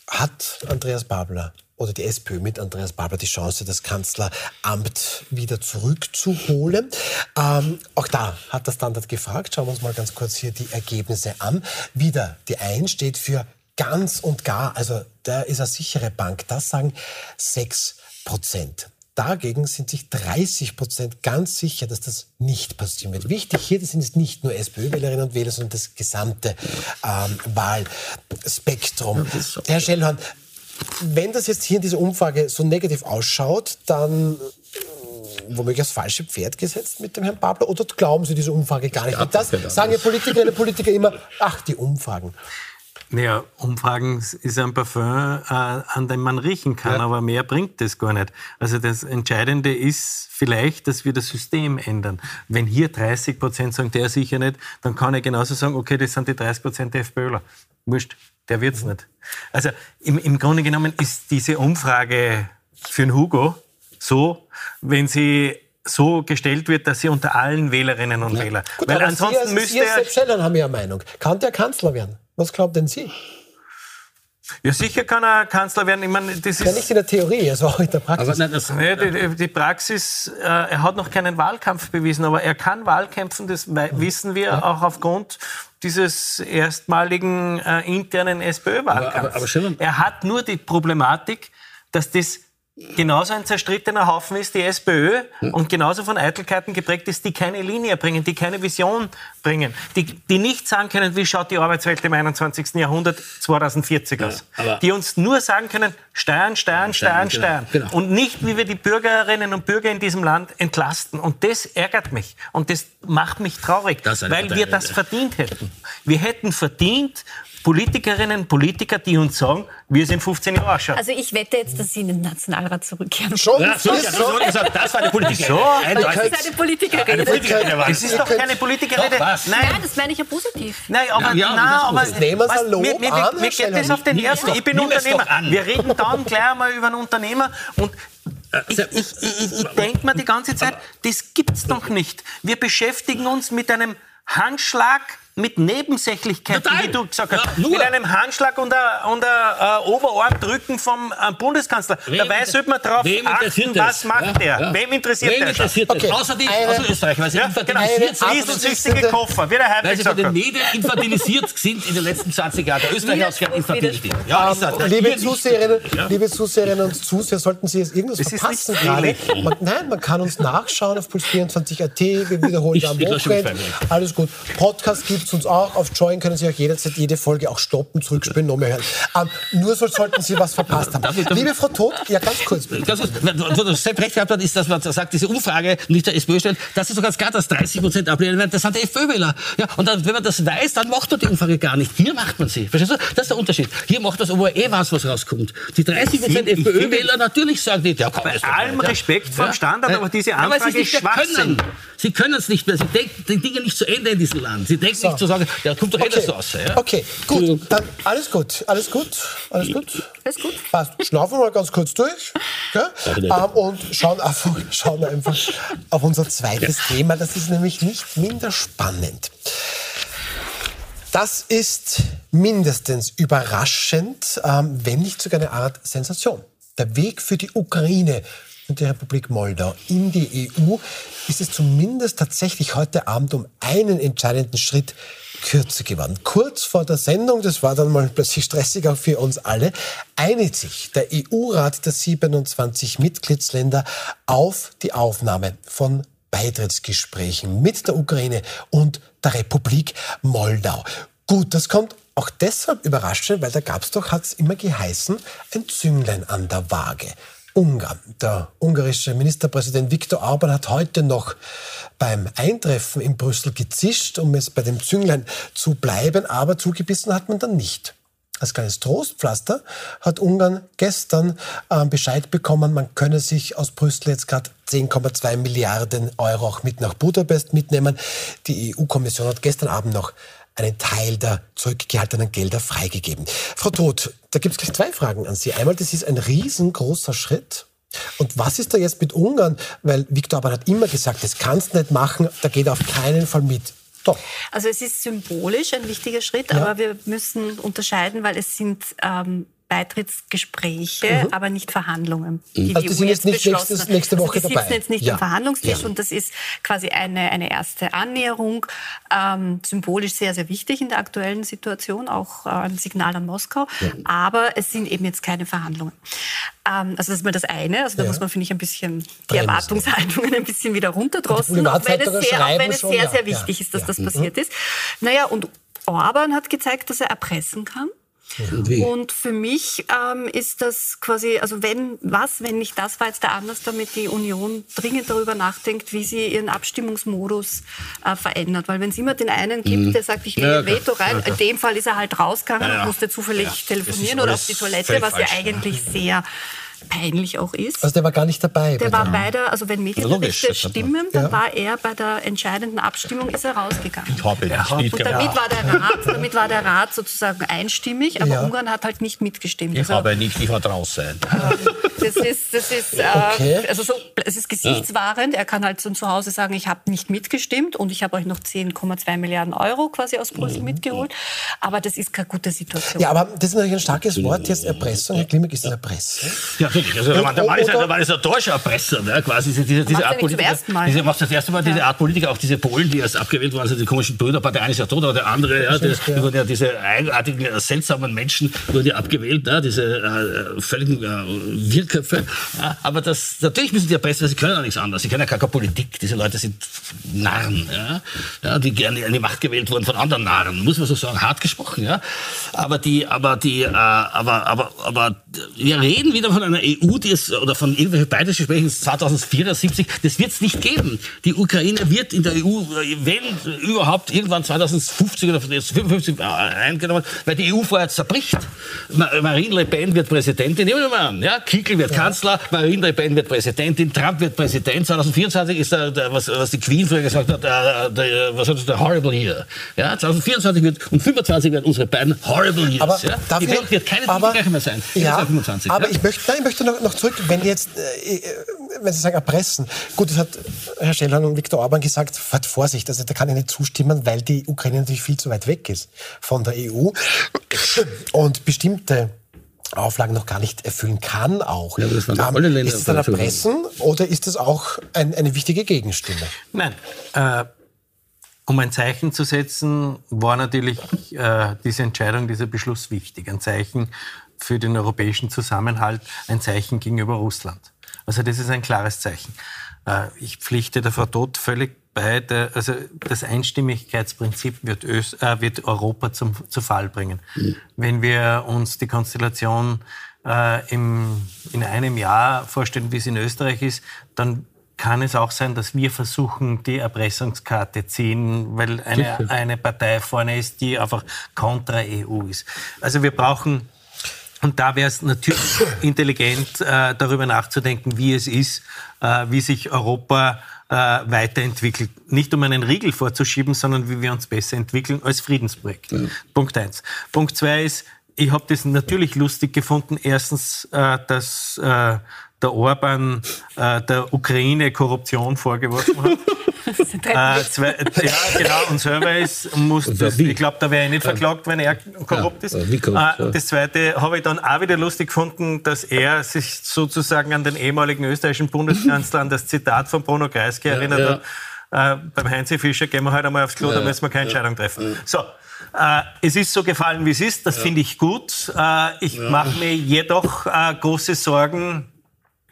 hat Andreas Babler oder die SPÖ mit Andreas Babler die Chance, das Kanzleramt wieder zurückzuholen. Ähm, auch da hat der Standard gefragt. Schauen wir uns mal ganz kurz hier die Ergebnisse an. Wieder die Ein steht für ganz und gar, also da ist eine sichere Bank. Das sagen 6 Prozent. Dagegen sind sich 30 Prozent ganz sicher, dass das nicht passieren wird. Wichtig hier, das sind jetzt nicht nur SPÖ-Wählerinnen und Wähler, sondern das gesamte ähm, Wahlspektrum. Ja, Herr Schellhorn, wenn das jetzt hier in dieser Umfrage so negativ ausschaut, dann äh, womöglich das falsche Pferd gesetzt mit dem Herrn Babler oder glauben Sie diese Umfrage gar nicht? Ja, das sagen ja Politikerinnen und Politiker immer, ach, die Umfragen. Naja, Umfragen ist ein Parfum, äh, an dem man riechen kann, ja. aber mehr bringt das gar nicht. Also das Entscheidende ist vielleicht, dass wir das System ändern. Wenn hier 30 Prozent sagen, der sicher nicht, dann kann ich genauso sagen, okay, das sind die 30 Prozent der FPÖler. Wurscht, der wird's mhm. nicht. Also im, im Grunde genommen ist diese Umfrage für den Hugo so, wenn sie so gestellt wird, dass sie unter allen Wählerinnen und ja. Wählern. Gut, Weil ansonsten Sie, also müsste Sie selbst haben ja eine Meinung. Kann der Kanzler werden? Was glaubt denn Sie? Ja, sicher kann er Kanzler werden. Ich meine, das ist ja nicht in der Theorie, also auch in der Praxis. Nein, das, ja, die, die, Praxis, äh, er hat noch keinen Wahlkampf bewiesen, aber er kann Wahlkämpfen, das wissen wir ja. auch aufgrund dieses erstmaligen äh, internen SPÖ-Wahlkampfs. Er hat nur die Problematik, dass das genauso ein zerstrittener Haufen ist die SPÖ hm. und genauso von Eitelkeiten geprägt ist, die keine Linie bringen, die keine Vision bringen, die, die nicht sagen können, wie schaut die Arbeitswelt im 21. Jahrhundert 2040 aus. Ja, die uns nur sagen können, Steuern, Steuern, Steuern, Steuern. Genau, genau. Und nicht, wie wir die Bürgerinnen und Bürger in diesem Land entlasten. Und das ärgert mich. Und das macht mich traurig, weil wir das verdient hätten. Wir hätten verdient, Politikerinnen und Politiker, die uns sagen, wir sind 15 Jahre auch schon. Also ich wette jetzt, dass Sie in den Nationalrat zurückkehren. Schon? Ja, so, so, so gesagt, das war eine Politikerin. So, das ist eine Politikerin. Eine Politikerin. Es ist doch keine Politikerin. Nein. Nein, das meine ich ja positiv. Nein, aber, ja, nein, aber nehmen wir es Lob mir, mir, an, mir geht das auf den ersten. Ich bin Unternehmer. Wir reden dann gleich einmal über einen Unternehmer und ich, ich, ich, ich denke mir die ganze Zeit, das gibt's doch nicht. Wir beschäftigen uns mit einem Handschlag mit Nebensächlichkeiten, Total. wie du gesagt hast. Ja, mit einem Handschlag und einem äh, Oberarmdrücken vom äh, Bundeskanzler. Wem, Dabei sollte man darauf achten, was macht ja, der? Ja. Wem interessiert Wem der? Interessiert okay. Außer, die, eine, außer Österreich, weil sie ja, infantilisiert genau. sind. Riesensüchtige Koffer, wie der Weil sie von den Medien infantilisiert sind in den letzten 20 Jahren. Der Österreicher hat sich infantilisiert. Ja, ist das. Liebe Zuseherinnen, liebe Zuseherinnen und Zuseher, sollten Sie jetzt irgendwas das verpassen gerade. Man, nein, man kann uns nachschauen auf puls24.at. Wir wiederholen am Wochenende. Alles gut. Podcast gibt es uns auch. Auf Join können Sie auch jederzeit jede Folge auch stoppen, zurückspielen, noch mehr hören. Ähm, nur so sollten Sie was verpasst haben. Liebe Frau Todt, ja ganz kurz bitte. Ganz kurz, wo du selbst recht gehabt hast, ist, dass man sagt, diese Umfrage nicht der SPÖ stellt, das ist doch ganz klar, dass 30 Prozent ablehnen werden. Das sind die FPÖ-Wähler. Ja, und dann, wenn man das weiß, dann macht man die Umfrage gar nicht. Hier macht man sie. Verstehst du? Das ist der Unterschied. Hier macht das, obwohl eh weiß, was rauskommt. Die 30 Prozent FPÖ-Wähler natürlich sagen die, ja, komm, Bei allem Respekt ja. vom Standard, aber diese Anfrage ist Schwachsinn. Sie können es nicht mehr. Sie denken die Dinge nicht zu Ende in diesem Land. Sie denken so. nicht zu sagen, ja, kommt doch eh okay. eh das raus. Ja? Okay, gut. Dann alles gut. Alles gut. Alles gut. Alles gut. Passt. Schnaufen wir mal ganz kurz durch. Okay? Ähm, und schauen einfach, schauen einfach auf unser zweites ja. Thema. Das ist nämlich nicht minder spannend. Das ist mindestens überraschend, ähm, wenn nicht sogar eine Art Sensation. Der Weg für die Ukraine und die Republik Moldau in die EU ist es zumindest tatsächlich heute Abend um einen entscheidenden Schritt kürzer geworden. Kurz vor der Sendung, das war dann mal plötzlich stressig auch für uns alle, einigt sich der EU-Rat der 27 Mitgliedsländer auf die Aufnahme von Beitrittsgesprächen mit der Ukraine und der Republik Moldau. Gut, das kommt auch deshalb überraschend, weil da gab es doch, hat es immer geheißen, ein Zünglein an der Waage. Ungarn. Der ungarische Ministerpräsident Viktor Orban hat heute noch beim Eintreffen in Brüssel gezischt, um es bei dem Zünglein zu bleiben, aber zugebissen hat man dann nicht. Als kleines Trostpflaster hat Ungarn gestern äh, Bescheid bekommen, man könne sich aus Brüssel jetzt gerade 10,2 Milliarden Euro auch mit nach Budapest mitnehmen. Die EU-Kommission hat gestern Abend noch einen Teil der zurückgehaltenen Gelder freigegeben. Frau Todt, da gibt es gleich zwei Fragen an Sie. Einmal, das ist ein riesengroßer Schritt. Und was ist da jetzt mit Ungarn? Weil Viktor Orban hat immer gesagt, das kannst du nicht machen, da geht er auf keinen Fall mit. Doch. Also es ist symbolisch ein wichtiger Schritt, ja. aber wir müssen unterscheiden, weil es sind ähm, Beitrittsgespräche, mhm. aber nicht Verhandlungen. Die also die, sind jetzt nicht nächstes, nächste Woche also die dabei. sitzen jetzt nicht ja. am Verhandlungstisch ja. und das ist quasi eine, eine erste Annäherung. Ähm, symbolisch sehr, sehr wichtig in der aktuellen Situation, auch äh, ein Signal an Moskau. Ja. Aber es sind eben jetzt keine Verhandlungen. Ähm, also das ist mal das eine. Also da muss man, finde ich, ein bisschen die Erwartungshaltungen ein bisschen wieder runterdrossen, auch wenn es sehr, auch wenn es sehr, sehr wichtig ist, dass das passiert ist. Naja, und Orban hat gezeigt, dass er erpressen kann. Und für mich ähm, ist das quasi, also wenn, was, wenn nicht das, war jetzt der Anlass, damit die Union dringend darüber nachdenkt, wie sie ihren Abstimmungsmodus äh, verändert. Weil wenn es immer den einen gibt, mhm. der sagt, ich lege ja, Veto rein, ja, in dem Fall ist er halt rausgegangen ja, und musste zufällig telefonieren oder auf die Toilette, was ja. eigentlich sehr peinlich auch ist. Also der war gar nicht dabei. Der war bei der, also wenn Medienberichte stimmen, dann ja. war er bei der entscheidenden Abstimmung, ist er rausgegangen. Ich habe ja. Und damit war, der Rat, damit war der Rat sozusagen einstimmig, aber ja. Ungarn hat halt nicht mitgestimmt. Ich also, habe nicht, ich war draußen. das ist, das ist, äh, okay. also so, es ist gesichtswahrend. Er kann halt zu Hause sagen, ich habe nicht mitgestimmt und ich habe euch noch 10,2 Milliarden Euro quasi aus Brüssel mhm. mitgeholt. Aber das ist keine gute Situation. Ja, aber das ist natürlich ein starkes Wort jetzt, Erpressung. Herr Klimek, ist das Erpressung? Ja, natürlich. Also, der, Mann, der, Mann ist, der Mann ist ein deutscher Erpresser, ne? quasi diese, diese Art Politiker. Diese, macht das erste Mal diese Art Politiker, auch diese Polen, die erst abgewählt waren, also die komischen Brüder, der eine ist ja tot, aber der andere, ja, das, die wurden ja diese eigenartigen, äh, seltsamen Menschen wurden ja abgewählt, ne? diese äh, völligen äh, Wirrköpfe. Ja? Aber das, natürlich müssen die erpressen, sie können ja nichts anderes. Sie können ja gar keine Politik. Diese Leute sind Narren, ja? Ja, die gerne an die Macht gewählt wurden von anderen Narren, muss man so sagen, hart gesprochen. Ja? Aber die, aber die, äh, aber, aber, aber wir reden wieder von einer EU, die es, oder von irgendwelchen Beitrittsgesprächen 2074, das wird es nicht geben. Die Ukraine wird in der EU, wenn überhaupt irgendwann 2050 oder 2055 eingenommen, weil die EU vorher zerbricht. Marine Le Pen wird Präsidentin, nehmen wir mal an, ja? Kickel wird ja. Kanzler, Marine Le Pen wird Präsidentin, Trump wird Präsident, 2024 ist der, der was, was die Queen früher gesagt hat, der, der, was hat der horrible year. Ja? 2024 wird, und 25 werden unsere beiden horrible years. Aber ja? Die Welt wird keine aber, mehr sein. Ja, 25, aber ja? ich möchte, nein, möchte noch, noch zurück, wenn jetzt, äh, äh, wenn Sie sagen erpressen, gut, das hat Herr Schellhorn und Viktor Orban gesagt, hat Vorsicht, also da kann ich nicht zustimmen, weil die Ukraine natürlich viel zu weit weg ist von der EU und bestimmte Auflagen noch gar nicht erfüllen kann auch. Ja, das waren alle Länder ist es dann erpressen oder ist es auch ein, eine wichtige Gegenstimme? Nein. Äh, um ein Zeichen zu setzen, war natürlich äh, diese Entscheidung, dieser Beschluss wichtig. Ein Zeichen für den europäischen Zusammenhalt, ein Zeichen gegenüber Russland. Also das ist ein klares Zeichen. Äh, ich pflichte der Frau Todt völlig bei. Der, also das Einstimmigkeitsprinzip wird, Öst, äh, wird Europa zum, zu Fall bringen. Mhm. Wenn wir uns die Konstellation äh, im, in einem Jahr vorstellen, wie es in Österreich ist, dann kann es auch sein, dass wir versuchen, die Erpressungskarte ziehen, weil eine, eine Partei vorne ist, die einfach kontra EU ist. Also wir brauchen und da wäre es natürlich intelligent, äh, darüber nachzudenken, wie es ist, äh, wie sich Europa äh, weiterentwickelt. Nicht um einen Riegel vorzuschieben, sondern wie wir uns besser entwickeln als Friedensprojekt. Ja. Punkt eins. Punkt zwei ist, ich habe das natürlich lustig gefunden. Erstens, äh, dass äh, der Orban äh, der Ukraine Korruption vorgeworfen hat. äh, zwei, ja, genau, und selber ist, muss das, ich glaube, da wäre er nicht verklagt, wenn er korrupt ist. Ja, äh, das Zweite habe ich dann auch wieder lustig gefunden, dass er sich sozusagen an den ehemaligen österreichischen Bundeskanzler, an das Zitat von Bruno Kreisky erinnert hat. Äh, beim Heinz Fischer gehen wir heute einmal aufs Klo, da müssen wir keine Entscheidung treffen. So, äh, es ist so gefallen, wie es ist, das finde ich gut. Äh, ich mache mir jedoch äh, große Sorgen,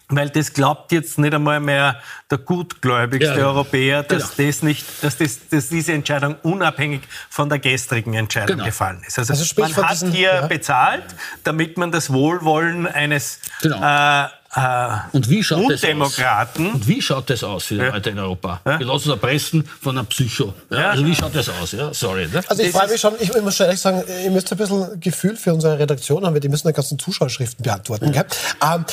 weil das glaubt jetzt nicht einmal mehr der gutgläubigste ja, Europäer, dass, genau. das nicht, dass, das, dass diese Entscheidung unabhängig von der gestrigen Entscheidung genau. gefallen ist. Also, also man hat diesen, hier ja. bezahlt, damit man das Wohlwollen eines genau. äh, äh, und wie schaut Undemokraten. Das aus? Und wie schaut das aus für die ja. Leute in Europa? Ja. Wir lassen uns erpressen von einem Psycho. Ja? Also wie schaut das aus? Ja, sorry. Ne? Also ich freue mich schon, ich muss schon ehrlich sagen, ihr müsst ein bisschen Gefühl für unsere Redaktion haben, weil die müssen die ganzen Zuschauerschriften beantworten. Mhm. Ähm,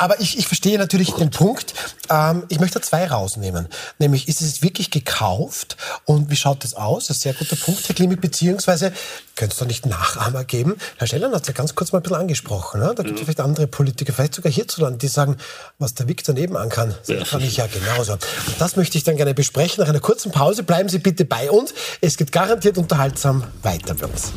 aber ich, ich verstehe natürlich den Punkt. Ähm, ich möchte zwei rausnehmen. Nämlich, ist es wirklich gekauft? Und wie schaut das aus? Das ist ein sehr guter Punkt, Herr Klimek. Beziehungsweise, könnte es doch nicht Nachahmer geben? Herr Schellern hat es ja ganz kurz mal ein bisschen angesprochen. Ne? Da gibt es ja. vielleicht andere Politiker, vielleicht sogar hierzulande, die sagen, was der Victor nebenan kann, das kann ich ja genauso. Und das möchte ich dann gerne besprechen. Nach einer kurzen Pause bleiben Sie bitte bei uns. Es geht garantiert unterhaltsam weiter bei uns.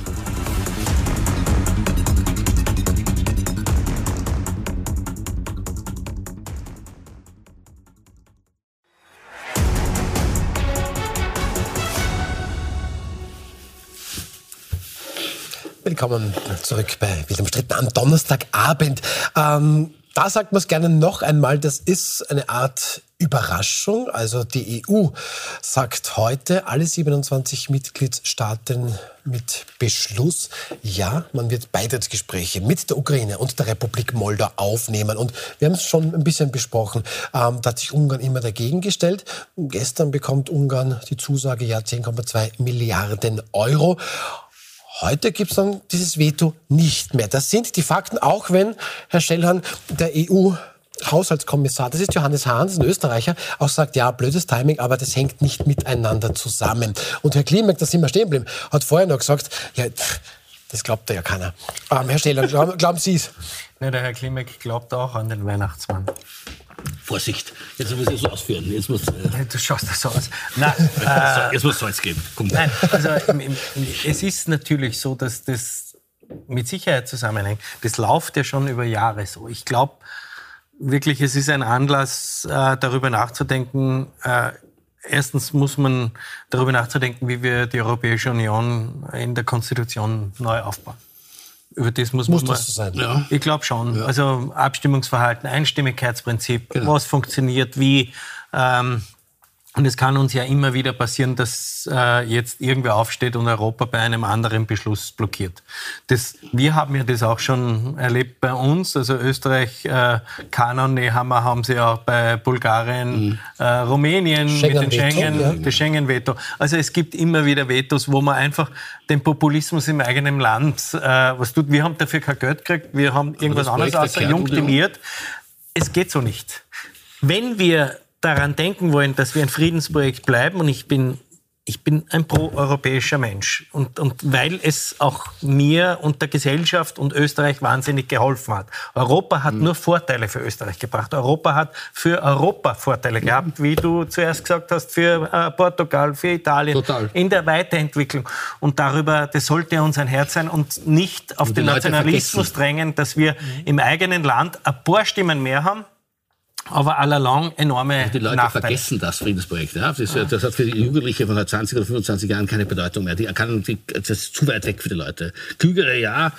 Willkommen zurück bei Wild umstritten am Donnerstagabend. Ähm, da sagt man es gerne noch einmal, das ist eine Art Überraschung. Also die EU sagt heute, alle 27 Mitgliedstaaten mit Beschluss, ja, man wird Beitrittsgespräche mit der Ukraine und der Republik Moldau aufnehmen. Und wir haben es schon ein bisschen besprochen. Ähm, da hat sich Ungarn immer dagegen gestellt. Gestern bekommt Ungarn die Zusage, ja, 10,2 Milliarden Euro. Heute gibt es dann dieses Veto nicht mehr. Das sind die Fakten, auch wenn Herr Schellhahn der EU Haushaltskommissar, das ist Johannes Hahn, ein Österreicher, auch sagt, ja, blödes Timing, aber das hängt nicht miteinander zusammen. Und Herr Klimek, da sind wir stehen geblieben, hat vorher noch gesagt, ja, das glaubt ja keiner. Ähm, Herr Steller, glauben, glauben Sie es? Ja, der Herr Klimek glaubt auch an den Weihnachtsmann. Vorsicht, jetzt muss ich so ausführen. Jetzt muss, äh du schaust das so aus. Nein, äh, jetzt muss Salz geben. Komm. Nein, also es ist natürlich so, dass das mit Sicherheit zusammenhängt. Das läuft ja schon über Jahre so. Ich glaube wirklich, es ist ein Anlass, äh, darüber nachzudenken. Äh, erstens muss man darüber nachzudenken, wie wir die Europäische Union in der Konstitution neu aufbauen. Über das muss, muss man. Das so sein? Ja. Ich glaube schon. Ja. Also Abstimmungsverhalten, Einstimmigkeitsprinzip, genau. was funktioniert, wie. Ähm, und es kann uns ja immer wieder passieren, dass äh, jetzt irgendwer aufsteht und Europa bei einem anderen Beschluss blockiert. Das, wir haben ja das auch schon erlebt bei uns. Also Österreich, äh, Kanon, Nehammer haben sie auch bei Bulgarien, mhm. äh, Rumänien Schengen mit den Schengen, ja. das Schengen-Veto. Also es gibt immer wieder Vetos, wo man einfach den Populismus im eigenen Land äh, was tut. Wir haben dafür kein Geld gekriegt, wir haben irgendwas anderes außer jung timiert. Es geht so nicht. Wenn wir daran denken wollen, dass wir ein Friedensprojekt bleiben, und ich bin ich bin ein pro-europäischer Mensch. Und, und weil es auch mir und der Gesellschaft und Österreich wahnsinnig geholfen hat. Europa hat mhm. nur Vorteile für Österreich gebracht. Europa hat für Europa Vorteile mhm. gehabt, wie du zuerst gesagt hast, für äh, Portugal, für Italien, Total. in der Weiterentwicklung. Und darüber, das sollte uns ein Herz sein und nicht auf den Nationalismus drängen, dass wir mhm. im eigenen Land ein paar Stimmen mehr haben aber allalong enorme Die Leute Nachteile. vergessen das Friedensprojekt. Ja? Das, ah. das, hat für die Jugendliche von 20 oder 25 Jahren keine Bedeutung mehr. Die kann, das ist zu weit weg für die Leute. Klügere ja,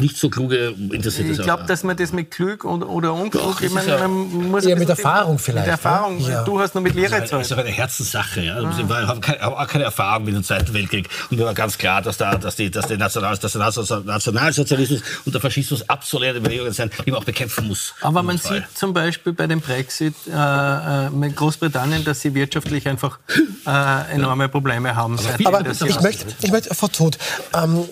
nicht so kluge interessiert Ich glaube, dass man das mit klug oder, oder unklug, ich meine, man muss ja, mit Erfahrung vielleicht. Mit Erfahrung. Ja. Du hast nur mit Lehre Zeit. Das ist aber eine Herzenssache. Ja. Ah. Ich habe keine, auch keine Erfahrung mit dem Zweiten Weltkrieg. Und mir war ganz klar, dass, da, dass, die, dass, die National, dass der Nationalsozialismus und der Faschismus absolute Bewegungen sind, die man auch bekämpfen muss. Aber man sieht zum Beispiel bei dem Brexit äh, äh, mit Großbritannien, dass sie wirtschaftlich einfach äh, enorme Probleme haben. Aber, aber ich, möchte, ich möchte, Frau Todt, ähm,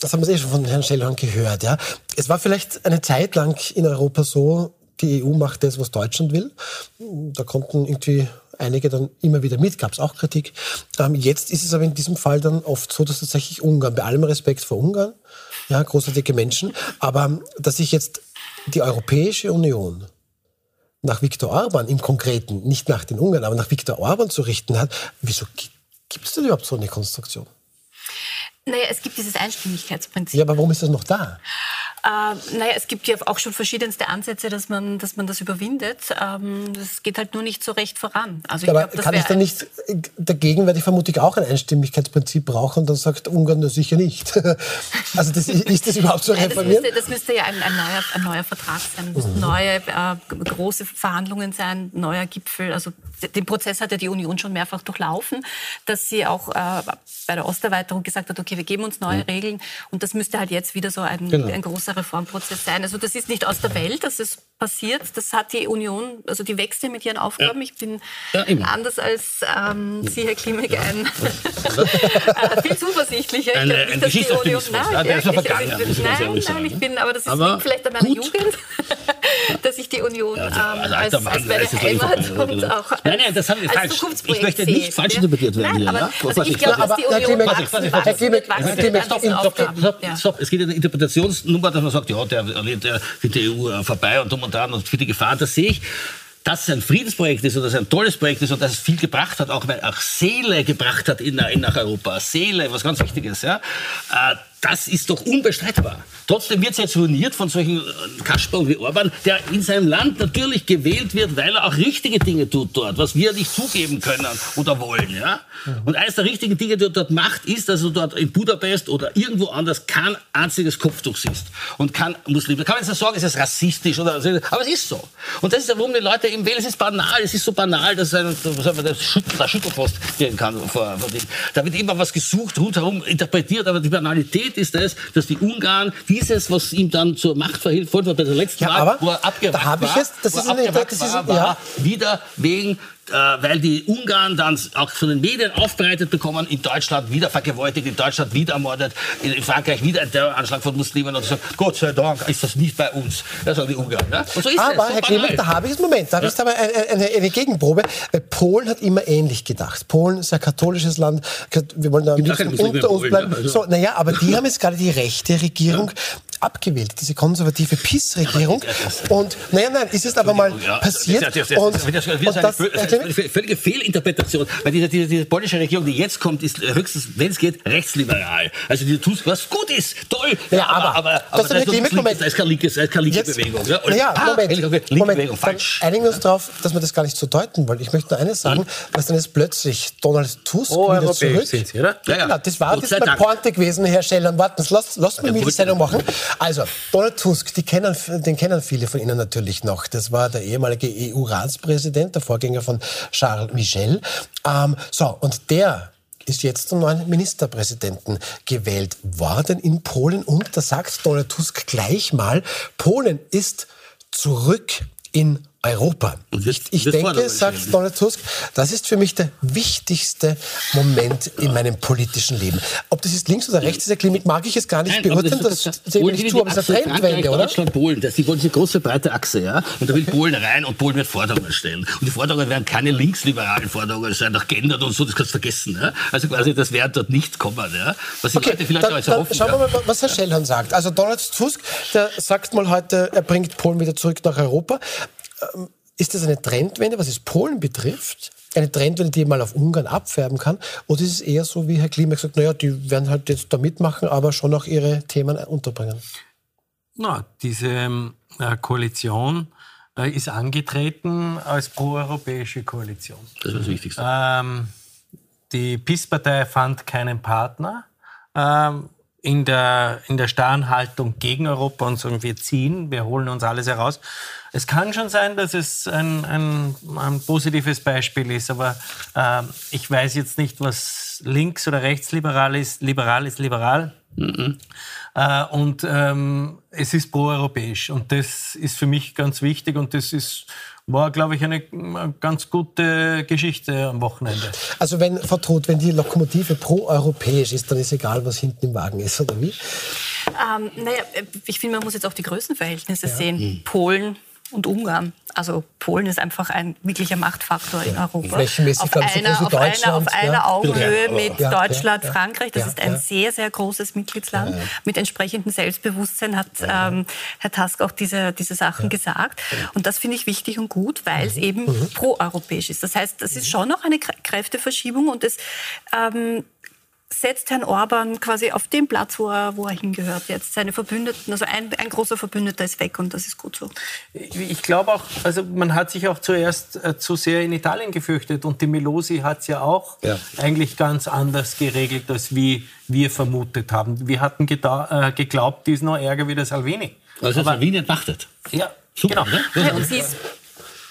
das haben wir eh schon von Herrn Schellhorn gehört, ja. Es war vielleicht eine Zeit lang in Europa so, die EU macht das, was Deutschland will. Da konnten irgendwie einige dann immer wieder mit, gab es auch Kritik. Ähm, jetzt ist es aber in diesem Fall dann oft so, dass tatsächlich Ungarn, bei allem Respekt vor Ungarn, ja, großartige Menschen, aber dass sich jetzt die Europäische Union nach Viktor Orban im Konkreten, nicht nach den Ungarn, aber nach Viktor Orban zu richten hat, wieso gibt es denn überhaupt so eine Konstruktion? Naja, es gibt dieses Einstimmigkeitsprinzip. Ja, aber warum ist das noch da? Äh, naja, es gibt ja auch schon verschiedenste Ansätze, dass man, dass man das überwindet. Ähm, das geht halt nur nicht so recht voran. Also ich aber glaub, kann ich dann nicht dagegen, weil ich vermutlich auch ein Einstimmigkeitsprinzip brauche und dann sagt Ungarn das sicher nicht. also das, ist das überhaupt so reformieren? Das müsste, das müsste ja ein, ein, neuer, ein neuer Vertrag sein. Mhm. neue äh, große Verhandlungen sein, neuer Gipfel. Also den Prozess hat ja die Union schon mehrfach durchlaufen, dass sie auch äh, bei der Osterweiterung gesagt hat, okay, wir geben uns neue mhm. Regeln und das müsste halt jetzt wieder so ein, genau. ein großer Reformprozess sein. Also das ist nicht aus der Welt, dass es passiert. Das hat die Union, also die wächst ja mit ihren Aufgaben. Ja. Ich bin ja, anders als ähm, Sie, Herr Klimek, ein äh, viel zuversichtlicher. Eine, ich nicht, dass die Union, nein, ja, ja, ich, also ich, nein, nein, ich bin, aber das ist aber vielleicht an meiner gut. Jugend, dass ich die Union ja, also, ähm, als, als, als meine Heimat und auch als, nein, nein, das habe ich falsch. Ich möchte nicht falsch interpretiert werden hier. Aber, also ich glaube, dass die Union Herr Klimek, stopp, es geht in der Interpretationsnummer, dass man sagt, ja, der, der, die EU vorbei und um und dran und für die Gefahr, das sehe ich dass es ein Friedensprojekt ist und dass es ein tolles Projekt ist und dass es viel gebracht hat, auch, weil auch Seele gebracht hat in, in nach Europa. Seele, was ganz Wichtiges. Ja? Das ist doch unbestreitbar. Trotzdem wird es jetzt ruiniert von solchen äh, Kasperl wie Orban, der in seinem Land natürlich gewählt wird, weil er auch richtige Dinge tut dort, was wir nicht zugeben können oder wollen. Ja? Und eines der richtigen Dinge, die er dort macht, ist, dass du dort in Budapest oder irgendwo anders kein einziges Kopftuch siehst und kein Muslim. Da kann man jetzt nicht sagen, es ist rassistisch oder aber es ist so. Und das ist ja, warum die Leute eben wählen. Es ist banal, es ist so banal, dass ein, der Schüttelpost gehen kann. Vor, vor da wird immer was gesucht, rundherum interpretiert, aber die Banalität ist es, dass die Ungarn dieses, was ihm dann zur Macht verhilft, vor bei der letzten Ja, Wahl, wo er abgewackt da hab ich war, jetzt- das ist eine- das ist- war, war ja. wieder wegen weil die Ungarn dann auch von den Medien aufbereitet bekommen, in Deutschland wieder vergewaltigt, in Deutschland wieder ermordet, in, in Frankreich wieder ein Terroranschlag von Muslimen und so. Gott sei Dank ist das nicht bei uns. Das sagen die Ungarn. Und so ist Aber, es. So Herr Clement, da habe ich jetzt Moment, da habe ich aber eine, eine, eine Gegenprobe. Weil Polen hat immer ähnlich gedacht. Polen ist ein katholisches Land. Wir wollen da unter uns Polen, bleiben. ja, also. So, naja, aber die haben jetzt gerade die rechte Regierung abgewählt, diese konservative PiS-Regierung. Und naja, nein, ist jetzt aber mal Ja, passiert. Das, das, und, und eine völlige Fehlinterpretation. Weil diese, diese, diese polnische Regierung, die jetzt kommt, ist höchstens, wenn es geht, rechtsliberal. Also die tut was gut ist, toll. Ja, aber- aber, das aber, ist eine das, ist Moment. das ist keine linke, das ist keine linke Jetzt- Bewegung. Ja, Und- Naja, Ah, Moment, linke Moment. Bewegung, falsch. einigen wir uns darauf, dass wir das gar nicht so deuten wollen. Ich möchte nur eines sagen, dass dann jetzt plötzlich Donald Tusk wieder Pro-europäisch zurück... sind Sie, oder? Ja, Ja, genau, das war das meine. Pointe gewesen, Herr Schellern. Warten, Sie, lass, lass mich die. Sendung machen. Also, Donald Tusk, kennen, den kennen viele von Ihnen natürlich noch. Das war der ehemalige EU-Ratspräsident, der Vorgänger von Charles Michel. Ähm, so, und der ist jetzt zum neuen Ministerpräsidenten gewählt worden in Polen. Und da sagt Donald Tusk gleich mal, Polen ist zurück in Europa. Das- ich ich das denke, sagt. Donald Tusk, das ist für mich der wichtigste Moment in meinem politischen Leben. Ob das jetzt links oder rechts ist, Herr Klinik, mag ich jetzt gar nicht Nein, beurteilen, das, ist doch- sehen wir nicht zu, aber es ist eine Trendwende, oder? Deutschland, Polen. Das, die wollen diese große, breite Achse, ja. Und da will Polen rein und Polen wird Forderungen stellen. Und die Forderungen werden keine linksliberalen Forderungen sein, nach geändert und so, das kannst du vergessen, ja. Also quasi, das wird dort nicht kommen, ja. Was die Okay, Leute vielleicht dann, auch dann erhoffen. schauen wir ja. mal, was Herr Schellhorn sagt. Also Donald Tusk, der sagt mal heute, er bringt Polen wieder zurück nach Europa. Ähm, Ist das eine Trendwende, was es Polen betrifft? Eine Trendwende, die mal auf Ungarn abfärben kann? Oder ist es eher so, wie Herr Klima gesagt, naja, die werden halt jetzt da mitmachen, aber schon auch ihre Themen unterbringen? Na, diese ähm, äh, Koalition äh, ist angetreten als proeuropäische Koalition. Das ist das Wichtigste. Ähm, die PiS-Partei fand keinen Partner ähm, in, der, in der starren Haltung gegen Europa und sagen, wir ziehen, wir holen uns alles heraus. Es kann schon sein, dass es ein, ein, ein positives Beispiel ist, aber ähm, ich weiß jetzt nicht, was links- oder rechtsliberal ist. Liberal ist liberal. Äh, und ähm, es ist proeuropäisch. Und das ist für mich ganz wichtig und das ist, war, glaube ich, eine äh, ganz gute Geschichte am Wochenende. Also wenn, Frau Todt, wenn die Lokomotive pro-europäisch ist, dann ist egal, was hinten im Wagen ist, oder wie? Ähm, naja, ich finde, man muss jetzt auch die Größenverhältnisse sehen. Polen und Ungarn. Also Polen ist einfach ein wirklicher Machtfaktor in Europa. Flächenmäßig, auf so einer, wie auf einer, auf einer ja. Augenhöhe mit ja, Deutschland, ja. Frankreich. Das ist ein sehr, sehr großes Mitgliedsland. Mit entsprechendem Selbstbewusstsein hat ähm, Herr Tusk auch diese, diese Sachen gesagt. Und das finde ich wichtig und gut, weil Mhm. es eben proeuropäisch ist. Das heißt, das ist schon noch eine Krä- Kräfteverschiebung und es ähm, setzt Herrn Orban quasi auf den Platz, wo er, wo er hingehört jetzt. Seine Verbündeten, also ein, ein großer Verbündeter ist weg und das ist gut so. Ich glaube auch, also man hat sich auch zuerst äh, zu sehr in Italien gefürchtet und die Melosi hat es ja auch Ja. eigentlich ganz anders geregelt, als wie wir vermutet haben. Wir hatten äh, geglaubt, die ist noch ärger wie der Salvini. Also Aber- Salvini entmachtet. Ja, Super, genau. ne? Ja, und sie ist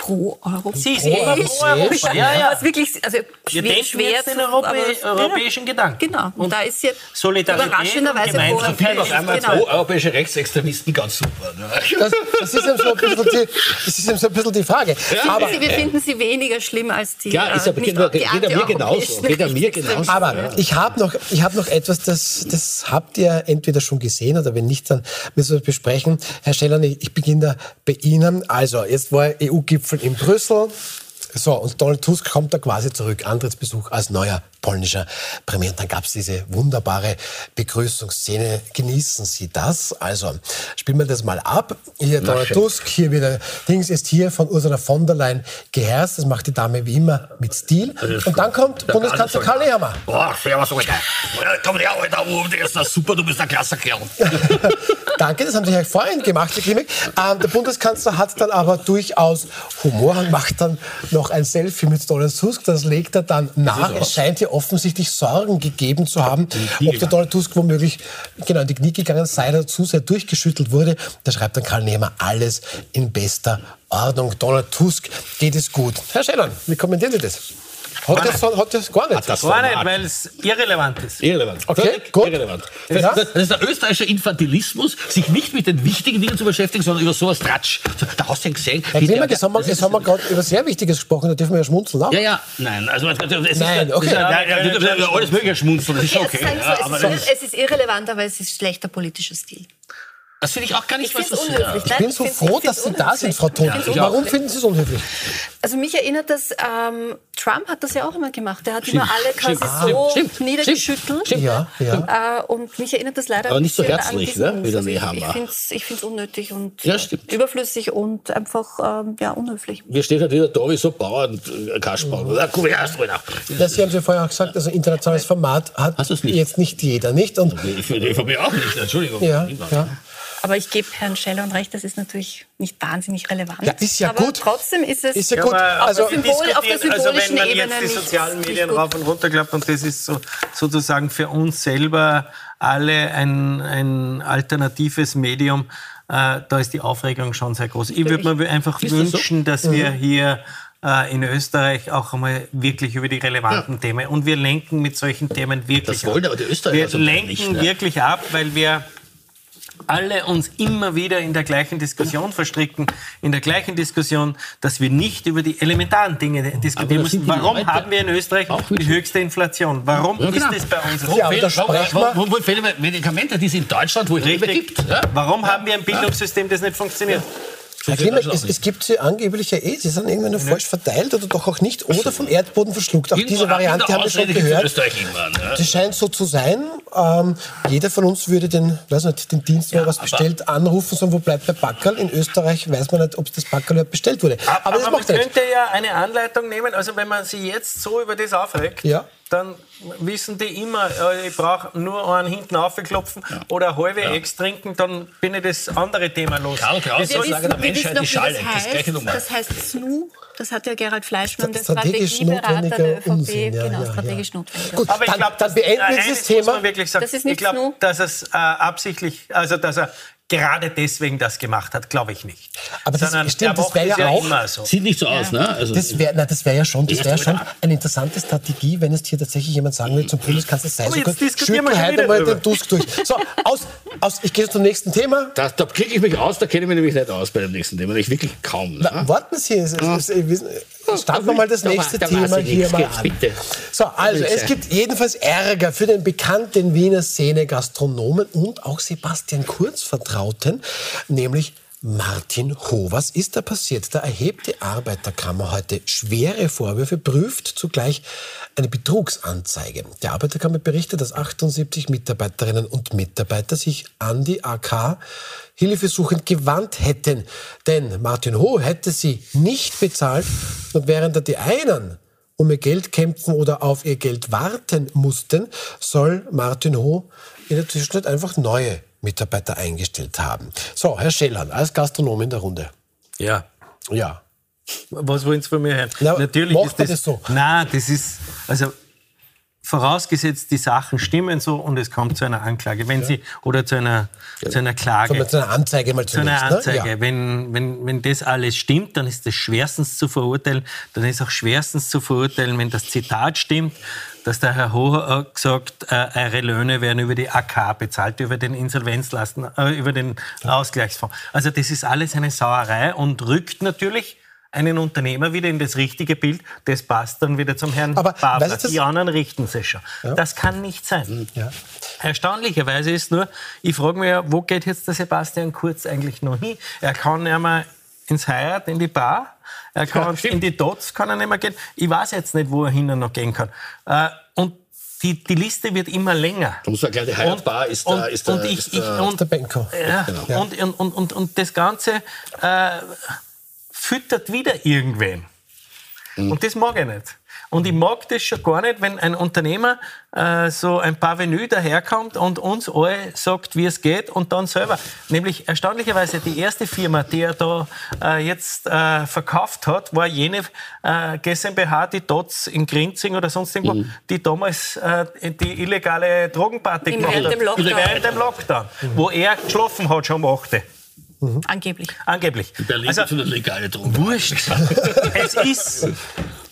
pro-europäisch. Sie ist immer pro-Europa. Ja, ja. Was wirklich, also Wir schwer, denken schwer jetzt den Europä aber- europäischen Gedanken. Genau. Und, da ist jetzt Solidarität überraschenderweise und pro-europäisch. Auf einmal Genau. zwei europäische Rechtsextremisten ganz super. Ne? Das, das, ist eben so ein bisschen die, das ist eben so ein bisschen die Frage. Aber, Sie, wir finden sie weniger schlimm als die. Ja, ist ja äh, nicht- geht, geht ja mir genauso. Geht ja mir genauso. aber ich habe noch, ich hab noch etwas, das, das habt ihr entweder schon gesehen oder wenn nicht, dann müssen wir es besprechen. Herr Schellern, ich ich beginne da bei Ihnen. Also, jetzt war EU-Gipfel in Brüssel. So, und Donald Tusk kommt da quasi zurück, Antrittsbesuch als neuer polnischer Premiere. Und dann gab es diese wunderbare Begrüßungsszene. Genießen Sie das? Also, spielen wir das mal ab. Hier Donald schön. Tusk, hier wieder Dings ist hier von Ursula von der Leyen geherrscht. Das macht die Dame wie immer mit Stil. Und dann kommt Bundeskanzler Karl Nehammer. Boah, servus, Alter. Komm her, Alter. Oh, der ist das super, du bist ein klasse Kerl. Danke, das haben Sie ja vorhin gemacht, Herr Klimek. Ähm, der Bundeskanzler hat dann aber durchaus Humor und macht dann noch ein Selfie mit Donald Tusk. Das legt er dann nach. Es scheint hier offensichtlich Sorgen gegeben zu haben, ob der. Donald Tusk womöglich genau in die Knie gegangen sei, dazu sehr durchgeschüttelt wurde. Da schreibt dann Karl Nehmer alles in bester Ordnung. Donald Tusk geht es gut. Herr Schellern, wie kommentieren Sie das? Hat das, hat das gar nicht. das Gar nicht, Format. weil es irrelevant ist. Irrelevant. Okay, Völlig gut. Irrelevant. Ja. Das, das ist der österreichische Infantilismus, sich nicht mit den wichtigen Dingen zu beschäftigen, sondern über sowas Tratsch. Da hast du ja gesehen. Herr Klimek, jetzt haben wir, das haben wir gerade über sehr Wichtiges gesprochen, da dürfen wir ja schmunzeln auch. Ja, ja, nein. Also, es ist Nein, okay. Ist ja, ja, ja, ja, ja, alles mögliche schmunzeln, das ist okay. Ja, so, es, ist, es ist irrelevant, aber es ist schlechter politischer Stil. Das finde ich auch gar nicht Ich finde es was unhöflich. Ich bin so froh, ich dass Sie da sind, Frau. Ich find's Warum finden Sie es unhöflich? Also mich erinnert das, ähm, Trump hat das ja auch immer gemacht. Der hat immer alle quasi stimmt, so stimmt, niedergeschüttelt. stimmt. Ja, ja. Äh, und mich erinnert das leider Aber nicht so herzlich, ne, wie der Also ich- Nehammer. Ich finde es ich unnötig und Ja, äh, stimmt. überflüssig und einfach ähm, ja, unhöflich. Mir steht halt wieder da wie so Bauern, äh, Kasperl. Mhm. Das Sie haben Sie vorher auch gesagt, also internationales Format hat nicht? jetzt nicht jeder, nicht? Und Für die ÖVP auch nicht, Entschuldigung. ja, ja. Aber ich gebe Herrn Scheller und recht, das ist natürlich nicht wahnsinnig relevant. Ja, ist ja aber gut. trotzdem ist es Ist ja Ja, gut. Also auf der Symbol- auf der diskutieren, also wenn symbolischen man Ebene jetzt die sozialen nicht Medien rauf und runter klappt und das ist so sozusagen für uns selber alle ein, ein alternatives Medium, äh, da ist die Aufregung schon sehr groß. Ich würde mir einfach Ist das so? wünschen, dass wir hier äh, in Österreich auch einmal wirklich über die relevanten Themen und wir lenken mit solchen Themen wirklich Das wollen ab. aber die Österreicher Wir lenken nicht, ne? wirklich ab, weil wir alle uns immer wieder in der gleichen Diskussion verstricken, in der gleichen Diskussion, dass wir nicht über die elementaren Dinge diskutieren müssen. Warum Leute haben wir in Österreich auch die höchste Inflation? Warum Ja, genau. ist das bei uns so? Wo Ja, aber da fehlen- Medikamente, die es in Deutschland wohl gibt? Ja? Warum haben wir ein Bildungssystem, das nicht funktioniert? Es, es gibt sie angeblich ja eh, sie sind irgendwann nur falsch verteilt oder doch auch nicht oder vom Erdboden verschluckt. Auch diese Variante haben wir schon gehört. Immer. Ne? Das scheint so zu sein. Ähm, jeder von uns würde den, weiß nicht, den Dienst, wo er was aber- bestellt, anrufen, sagen, wo bleibt der Backerl? In Österreich weiß man nicht, ob das Backerl bestellt wurde. Aber, das man macht nicht. könnte ja eine Anleitung nehmen, also wenn man sich jetzt so über das aufregt, Ja. dann wissen die immer, äh, ich brauche nur einen hinten aufklopfen oder eine halbe Eggs trinken, dann bin ich das andere Thema los. Karl Kraus Das soll- sagen, Menschheit die Schale. Das heißt. Nummer. Das heißt SNU. Das hat ja Gerald Fleischmann, der Strategisch Strategieberater der ÖVP, Unsinn, ja, genau, ja, strategisch ja. notwendig. Gut, Aber ich glaube, dann beenden wir dieses muss Thema. man wirklich sagen. Das ist ich nicht glaube, nur- dass es äh, absichtlich, also dass er gerade deswegen das gemacht hat, glaube ich nicht. Aber das- Sondern stimmt, das macht wär es ja auch- immer so. Sieht nicht so aus, ne? Also, Das wäre das wär ja schon, das Ja, wär das schon eine interessante Strategie, wenn es hier tatsächlich jemand sagen will, zum Bundeskanzler sei Aber so jetzt gut, diskutieren wir heute mal den Tusk durch. So, aus, aus, ich gehe zum nächsten Thema. da, da klicke ich mich aus, da kenne ich mich nämlich nicht aus bei dem nächsten Thema. Ich wirklich kaum. Ne? Na, warten Sie, es, es, es, wir- starten wir mal das nächste da Thema hier mal an. bitte. So, also es gibt jedenfalls Ärger für den bekannten Wiener Szene-Gastronomen und auch Sebastian Kurz Vertrauten, nämlich Martin Ho. Was ist da passiert? Da erhebt die Arbeiterkammer heute schwere Vorwürfe, prüft zugleich eine Betrugsanzeige. Die Arbeiterkammer berichtet, dass 78 Mitarbeiterinnen und Mitarbeiter sich an die AK hilfesuchend gewandt hätten. Denn Martin Ho hätte sie nicht bezahlt und während die einen um ihr Geld kämpfen oder auf ihr Geld warten mussten, soll Martin Ho in der Zwischenzeit einfach neue Mitarbeiter eingestellt haben. So, Herr Schellern, als Gastronom in der Runde. Ja. Ja. Was wollen Sie von mir hören? Na, Natürlich macht ist das, das so? Nein, das ist, also vorausgesetzt, die Sachen stimmen so und es kommt zu einer Anklage, wenn Sie, oder zu einer, zu einer Klage. Zu einer Anzeige mal zu einer zunächst. Anzeige. Ne? Ja. Wenn, wenn, wenn das alles stimmt, dann ist das schwerstens zu verurteilen. Dann ist auch schwerstens zu verurteilen, wenn das Zitat stimmt, dass der Herr Hoher äh, gesagt, äh, eure Löhne werden über die AK bezahlt, über den Insolvenzlasten, äh, über den Ausgleichsfonds. Also das ist alles eine Sauerei und rückt natürlich einen Unternehmer wieder in das richtige Bild. Das passt dann wieder zum Herrn Aber Babler. Die anderen richten sich schon. Das kann nicht sein. Ja. Erstaunlicherweise ist nur, ich frage mich ja, wo geht jetzt der Sebastian Kurz eigentlich noch hin? Er kann ja mal ins Heirat, in die Bar. Er kann Ja, in die Dots kann er nicht mehr gehen. Ich weiß jetzt nicht, wo er hin noch gehen kann. Äh, und die, die Liste wird immer länger. Du musst erklären, die Heiratbar ist und, da, ist da, und ich, ist ich, da und, Der Benko. ja, Ja. Und, und, und, und, und das Ganze äh, füttert wieder irgendwen. Und das mag ich nicht. Und ich mag das schon gar nicht, wenn ein Unternehmer äh, so ein Parvenu daherkommt und uns alle sagt, wie es geht und dann selber. Nämlich erstaunlicherweise die erste Firma, die er da äh, jetzt äh, verkauft hat, war jene äh, GmbH, die Dots in Grinzing oder sonst irgendwo, die damals äh, die illegale Drogenparty Im- gemacht während hat. dem Lockdown. Während dem Lockdown, wo er geschlafen hat schon um 8. Angeblich. Angeblich. Berlin Also, für eine legale Drogen. Wurscht. es ist,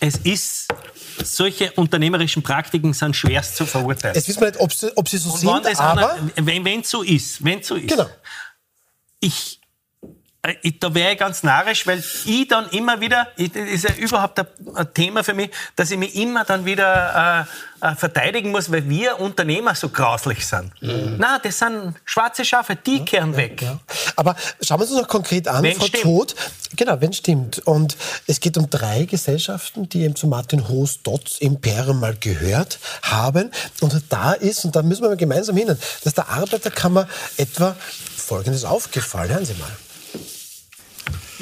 es ist, solche unternehmerischen Praktiken sind schwerst zu verurteilen. Jetzt wissen wir nicht, ob sie, ob sie so Und sind, aber... einer- wenn es so ist, wenn so ist, Genau. ich, da wäre ich ganz narrisch, weil ich dann immer wieder, das ist ja überhaupt ein, Thema für mich, dass ich mich immer dann wieder äh, äh, verteidigen muss, weil wir Unternehmer so grauslich sind. Na, das sind schwarze Schafe, die kehren weg. Ja. Aber schauen wir uns das noch konkret an, Wenn Frau stimmt. Todt. Genau, wenn stimmt. Und es geht um drei Gesellschaften, die eben zu Martin Hoos Dots Imperium mal gehört haben. Und da ist, und da müssen wir mal gemeinsam hin, dass der Arbeiterkammer etwa Folgendes aufgefallen. Hören Sie mal.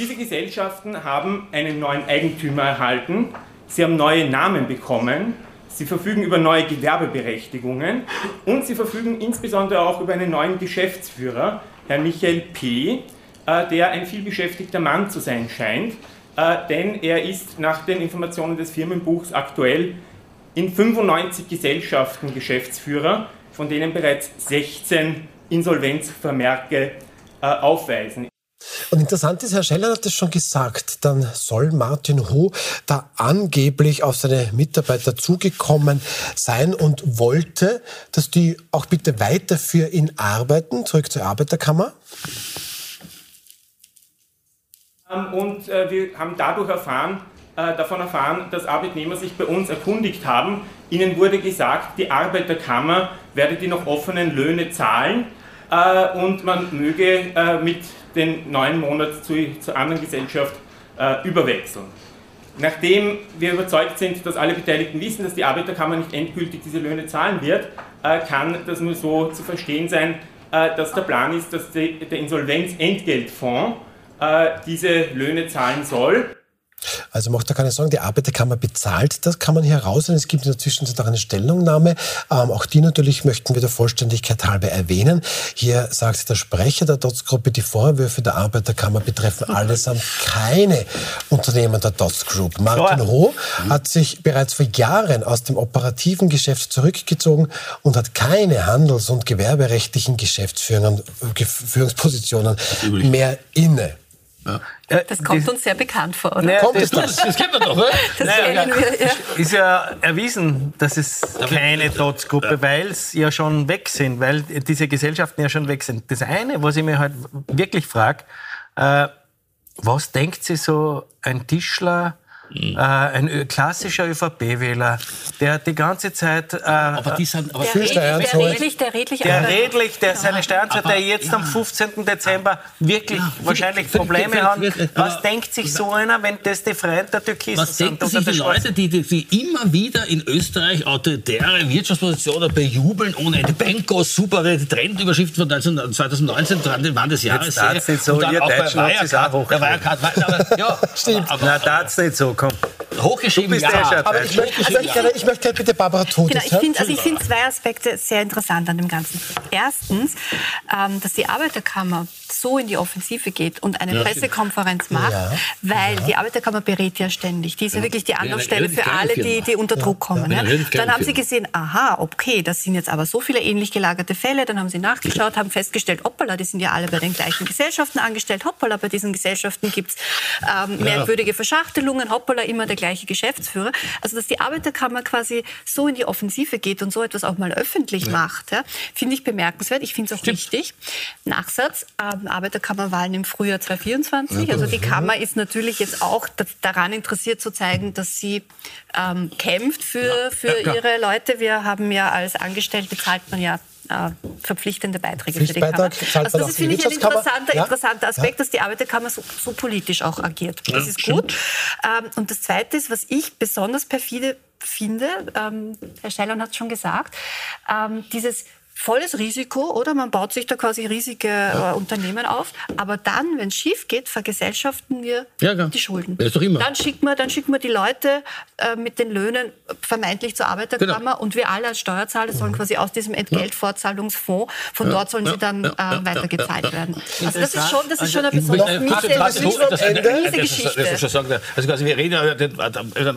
Diese Gesellschaften haben einen neuen Eigentümer erhalten, sie haben neue Namen bekommen, sie verfügen über neue Gewerbeberechtigungen und sie verfügen insbesondere auch über einen neuen Geschäftsführer, Herrn Michael P., äh, der ein vielbeschäftigter Mann zu sein scheint, äh, denn er ist nach den Informationen des Firmenbuchs aktuell in 95 Gesellschaften Geschäftsführer, von denen bereits 16 Insolvenzvermerke äh, aufweisen. Und interessant ist, Herr Scheller hat es schon gesagt, dann soll Martin Ho da angeblich auf seine Mitarbeiter zugekommen sein und wollte, dass die auch bitte weiter für ihn arbeiten. Zurück zur Arbeiterkammer. Ähm, Und äh, wir haben dadurch erfahren, äh, davon erfahren, dass Arbeitnehmer sich bei uns erkundigt haben. Ihnen wurde gesagt, die Arbeiterkammer werde die noch offenen Löhne zahlen äh, und man möge mit den neun Monaten zu, zur anderen Gesellschaft äh, überwechseln. Nachdem wir überzeugt sind, dass alle Beteiligten wissen, dass die Arbeiterkammer nicht endgültig diese Löhne zahlen wird, äh, kann das nur so zu verstehen sein, äh, dass der Plan ist, dass die, der Insolvenzentgeltfonds äh, diese Löhne zahlen soll. Also macht da keine Sorgen, die Arbeiterkammer bezahlt das, kann man hier heraussehen. Es gibt in der Zwischenzeit auch eine Stellungnahme. Ähm, auch die natürlich möchten wir der Vollständigkeit halber erwähnen. Hier sagt der Sprecher der DOTS-Gruppe, die Vorwürfe der Arbeiterkammer betreffen allesamt keine Unternehmen der DOTS Group. Martin Ho hat sich bereits vor Jahren aus dem operativen Geschäft zurückgezogen und hat keine handels- und gewerberechtlichen Geschäftsführungen, äh, Führungspositionen mehr inne. Das kommt uns sehr bekannt vor, oder? Naja, Kommt das- es das? Das kennt man doch, oder? Das Naja, kennen wir, ja. Ist ja erwiesen, dass es keine Dots-Gruppe, weil es ja schon weg sind, weil diese Gesellschaften ja schon weg sind. Das eine, was ich mir halt wirklich frage, äh, was denkt sich so ein Tischler, äh, ein ö- klassischer ÖVP-Wähler, der die ganze Zeit, äh, Aber die sind, aber Der redlich, Steuern der redlich, der redlich, der redlich, der seine Steuern zahlt, Aber- der jetzt am ja. 15. Dezember wirklich wahrscheinlich völlig- Probleme hat. völlig- Was aber- denkt sich so einer, wenn das die Freunde der Türkisen Was sind? denken oder sich der die? Leute, die, die, die immer wieder in Österreich autoritäre Wirtschaftspositionen bejubeln ohne Ende? Benko, super, die Trendüberschrift von 19, 2019 dran, waren des Jahres. darf's nicht so, Und dann ihr auch bei es auch Wirecard, der Wirecard, aber, ja, Stimmt. Aber, Na, aber, da nicht so, komm. Hochgeschrieben, ja. der Chef. Aber ich möchte, ich möchte, gerne, ich möchte gerne bitte Barbara Todt Genau, ich finde also ich finde zwei Aspekte sehr interessant an dem Ganzen. Erstens, ähm, dass die Arbeiterkammer so in die Offensive geht und eine Ja. Pressekonferenz macht, Ja. weil die Arbeiterkammer berät ja ständig. Die ist ja, wirklich die Anlaufstelle für alle, die, die unter Druck kommen. Ja, Ja. kleine Dann haben sie gesehen, aha, okay, das sind jetzt aber so viele ähnlich gelagerte Fälle. Dann haben sie nachgeschaut, haben festgestellt, hoppala, die sind ja alle bei den gleichen Gesellschaften angestellt. Hoppala, bei diesen Gesellschaften gibt es ähm, merkwürdige Verschachtelungen. Hoppala, immer der gleiche Geschäftsführer. Also, dass die Arbeiterkammer quasi so in die Offensive geht und so etwas auch mal öffentlich macht, ja, finde ich bemerkenswert. Ich finde es auch richtig. Nachsatz, ähm, Arbeiterkammerwahlen im Frühjahr 2024. Also die Kammer ist natürlich jetzt auch da- daran interessiert zu zeigen, dass sie ähm, kämpft für, für ja, ihre Leute. Wir haben ja als Angestellte zahlt man ja äh, verpflichtende Beiträge für die Kammer. Also das ist, finde ich, ein interessanter, ja? interessanter Aspekt, ja? dass die Arbeiterkammer so, so, politisch auch agiert. Das ist gut. Ähm, und das Zweite ist, was ich besonders perfide finde, ähm, Herr Scheilern hat es schon gesagt, ähm, dieses volles Risiko, oder? Man baut sich da quasi riesige ja. äh, Unternehmen auf. Aber dann, wenn es schief geht, vergesellschaften wir ja, die Schulden. Das ist doch immer. Dann schicken wir, dann schicken wir die Leute äh, mit den Löhnen vermeintlich zur Arbeiterkammer genau. und wir alle als Steuerzahler sollen mhm. quasi aus diesem Entgeltfortzahlungsfonds, von ja. dort sollen sie dann äh, weitergezahlt werden. Also das ist schon, das ist schon eine besonders miese Geschichte. Also quasi wir reden,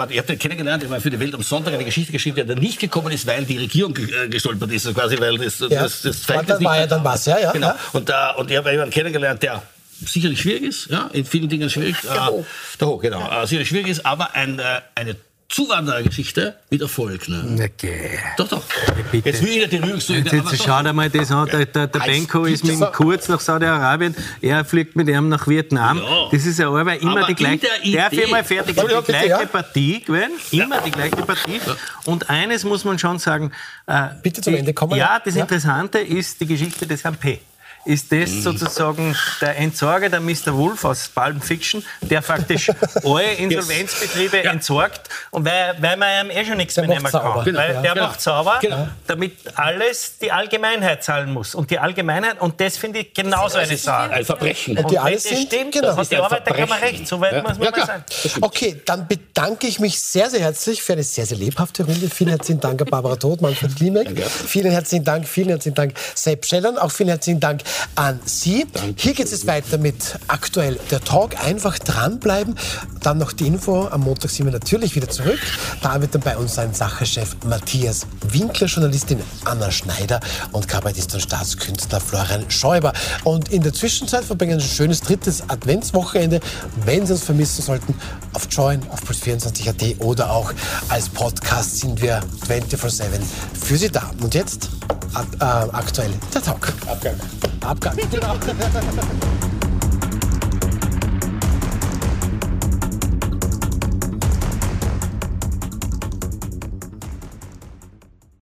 ich habe den kennengelernt, ich war für die Welt am Sonntag eine Geschichte geschrieben, der nicht gekommen ist, weil die Regierung äh, gestolpert ist, also quasi weil das das, ja. das, das Verhältnis war, war ja dann was, ja, ja. Genau. Und, da, und ich habe jemanden kennengelernt, der sicherlich schwierig ist, ja, in vielen Dingen schwierig. Der Hoch. Äh, der Hoch, genau. Ja. Äh, sicherlich schwierig ist, aber ein, äh, eine Zuwanderergeschichte mit Erfolg. Ne? Okay. Doch, doch. Bitte. Jetzt will ich nicht die Rührungssäge. Jetzt, jetzt schau dir mal das an. Der, der, der Benko ist mit dem Kurz nach Saudi-Arabien, er fliegt mit ihm nach Vietnam. Ja. Das ist ja Arbeit immer aber die gleiche. Darf ich mal fertig? Die gleiche ja. Partie gewesen. Immer ja. die gleiche Partie. Und eines muss man schon sagen. Äh, Bitte zum Ende kommen. Ja, das Interessante ist die Geschichte des Herrn P ist das sozusagen der Entsorger, der Mr. Wolf aus Pulp Fiction, der faktisch alle Insolvenzbetriebe yes. entsorgt und weil, weil man ihm eh schon nichts der mehr nehmen kann. Genau. Weil der genau. macht sauber, genau. damit alles die Allgemeinheit zahlen muss. Und die Allgemeinheit, und das finde ich genauso eine Sache. Ein Verbrechen. Und, und die alles das stimmt, genau. hat die Arbeiterkammer recht. So weit ja. muss man ja, mal sagen. Okay, dann bedanke ich mich sehr, sehr herzlich für eine sehr, sehr lebhafte Runde. Vielen herzlichen Dank an Barbara Todt, Manfred Klimek. Vielen herzlichen Dank, vielen herzlichen Dank, Sepp Schellern. Auch vielen herzlichen Dank an Sie. Danke. Hier geht es weiter mit aktuell der Talk. Einfach dranbleiben. Dann noch die Info. Am Montag sind wir natürlich wieder zurück. Da wird dann bei uns sein Sachechef Matthias Winkler, Journalistin Anna Schneider und Kabarettist und Staatskünstler Florian Schäuber. Und in der Zwischenzeit verbringen wir ein schönes drittes Adventswochenende. Wenn Sie uns vermissen sollten, auf Join, auf Plus24.at oder auch als Podcast sind wir 24-7 für Sie da. Und jetzt äh, aktuell der Talk. Abgang. Abgang. Genau.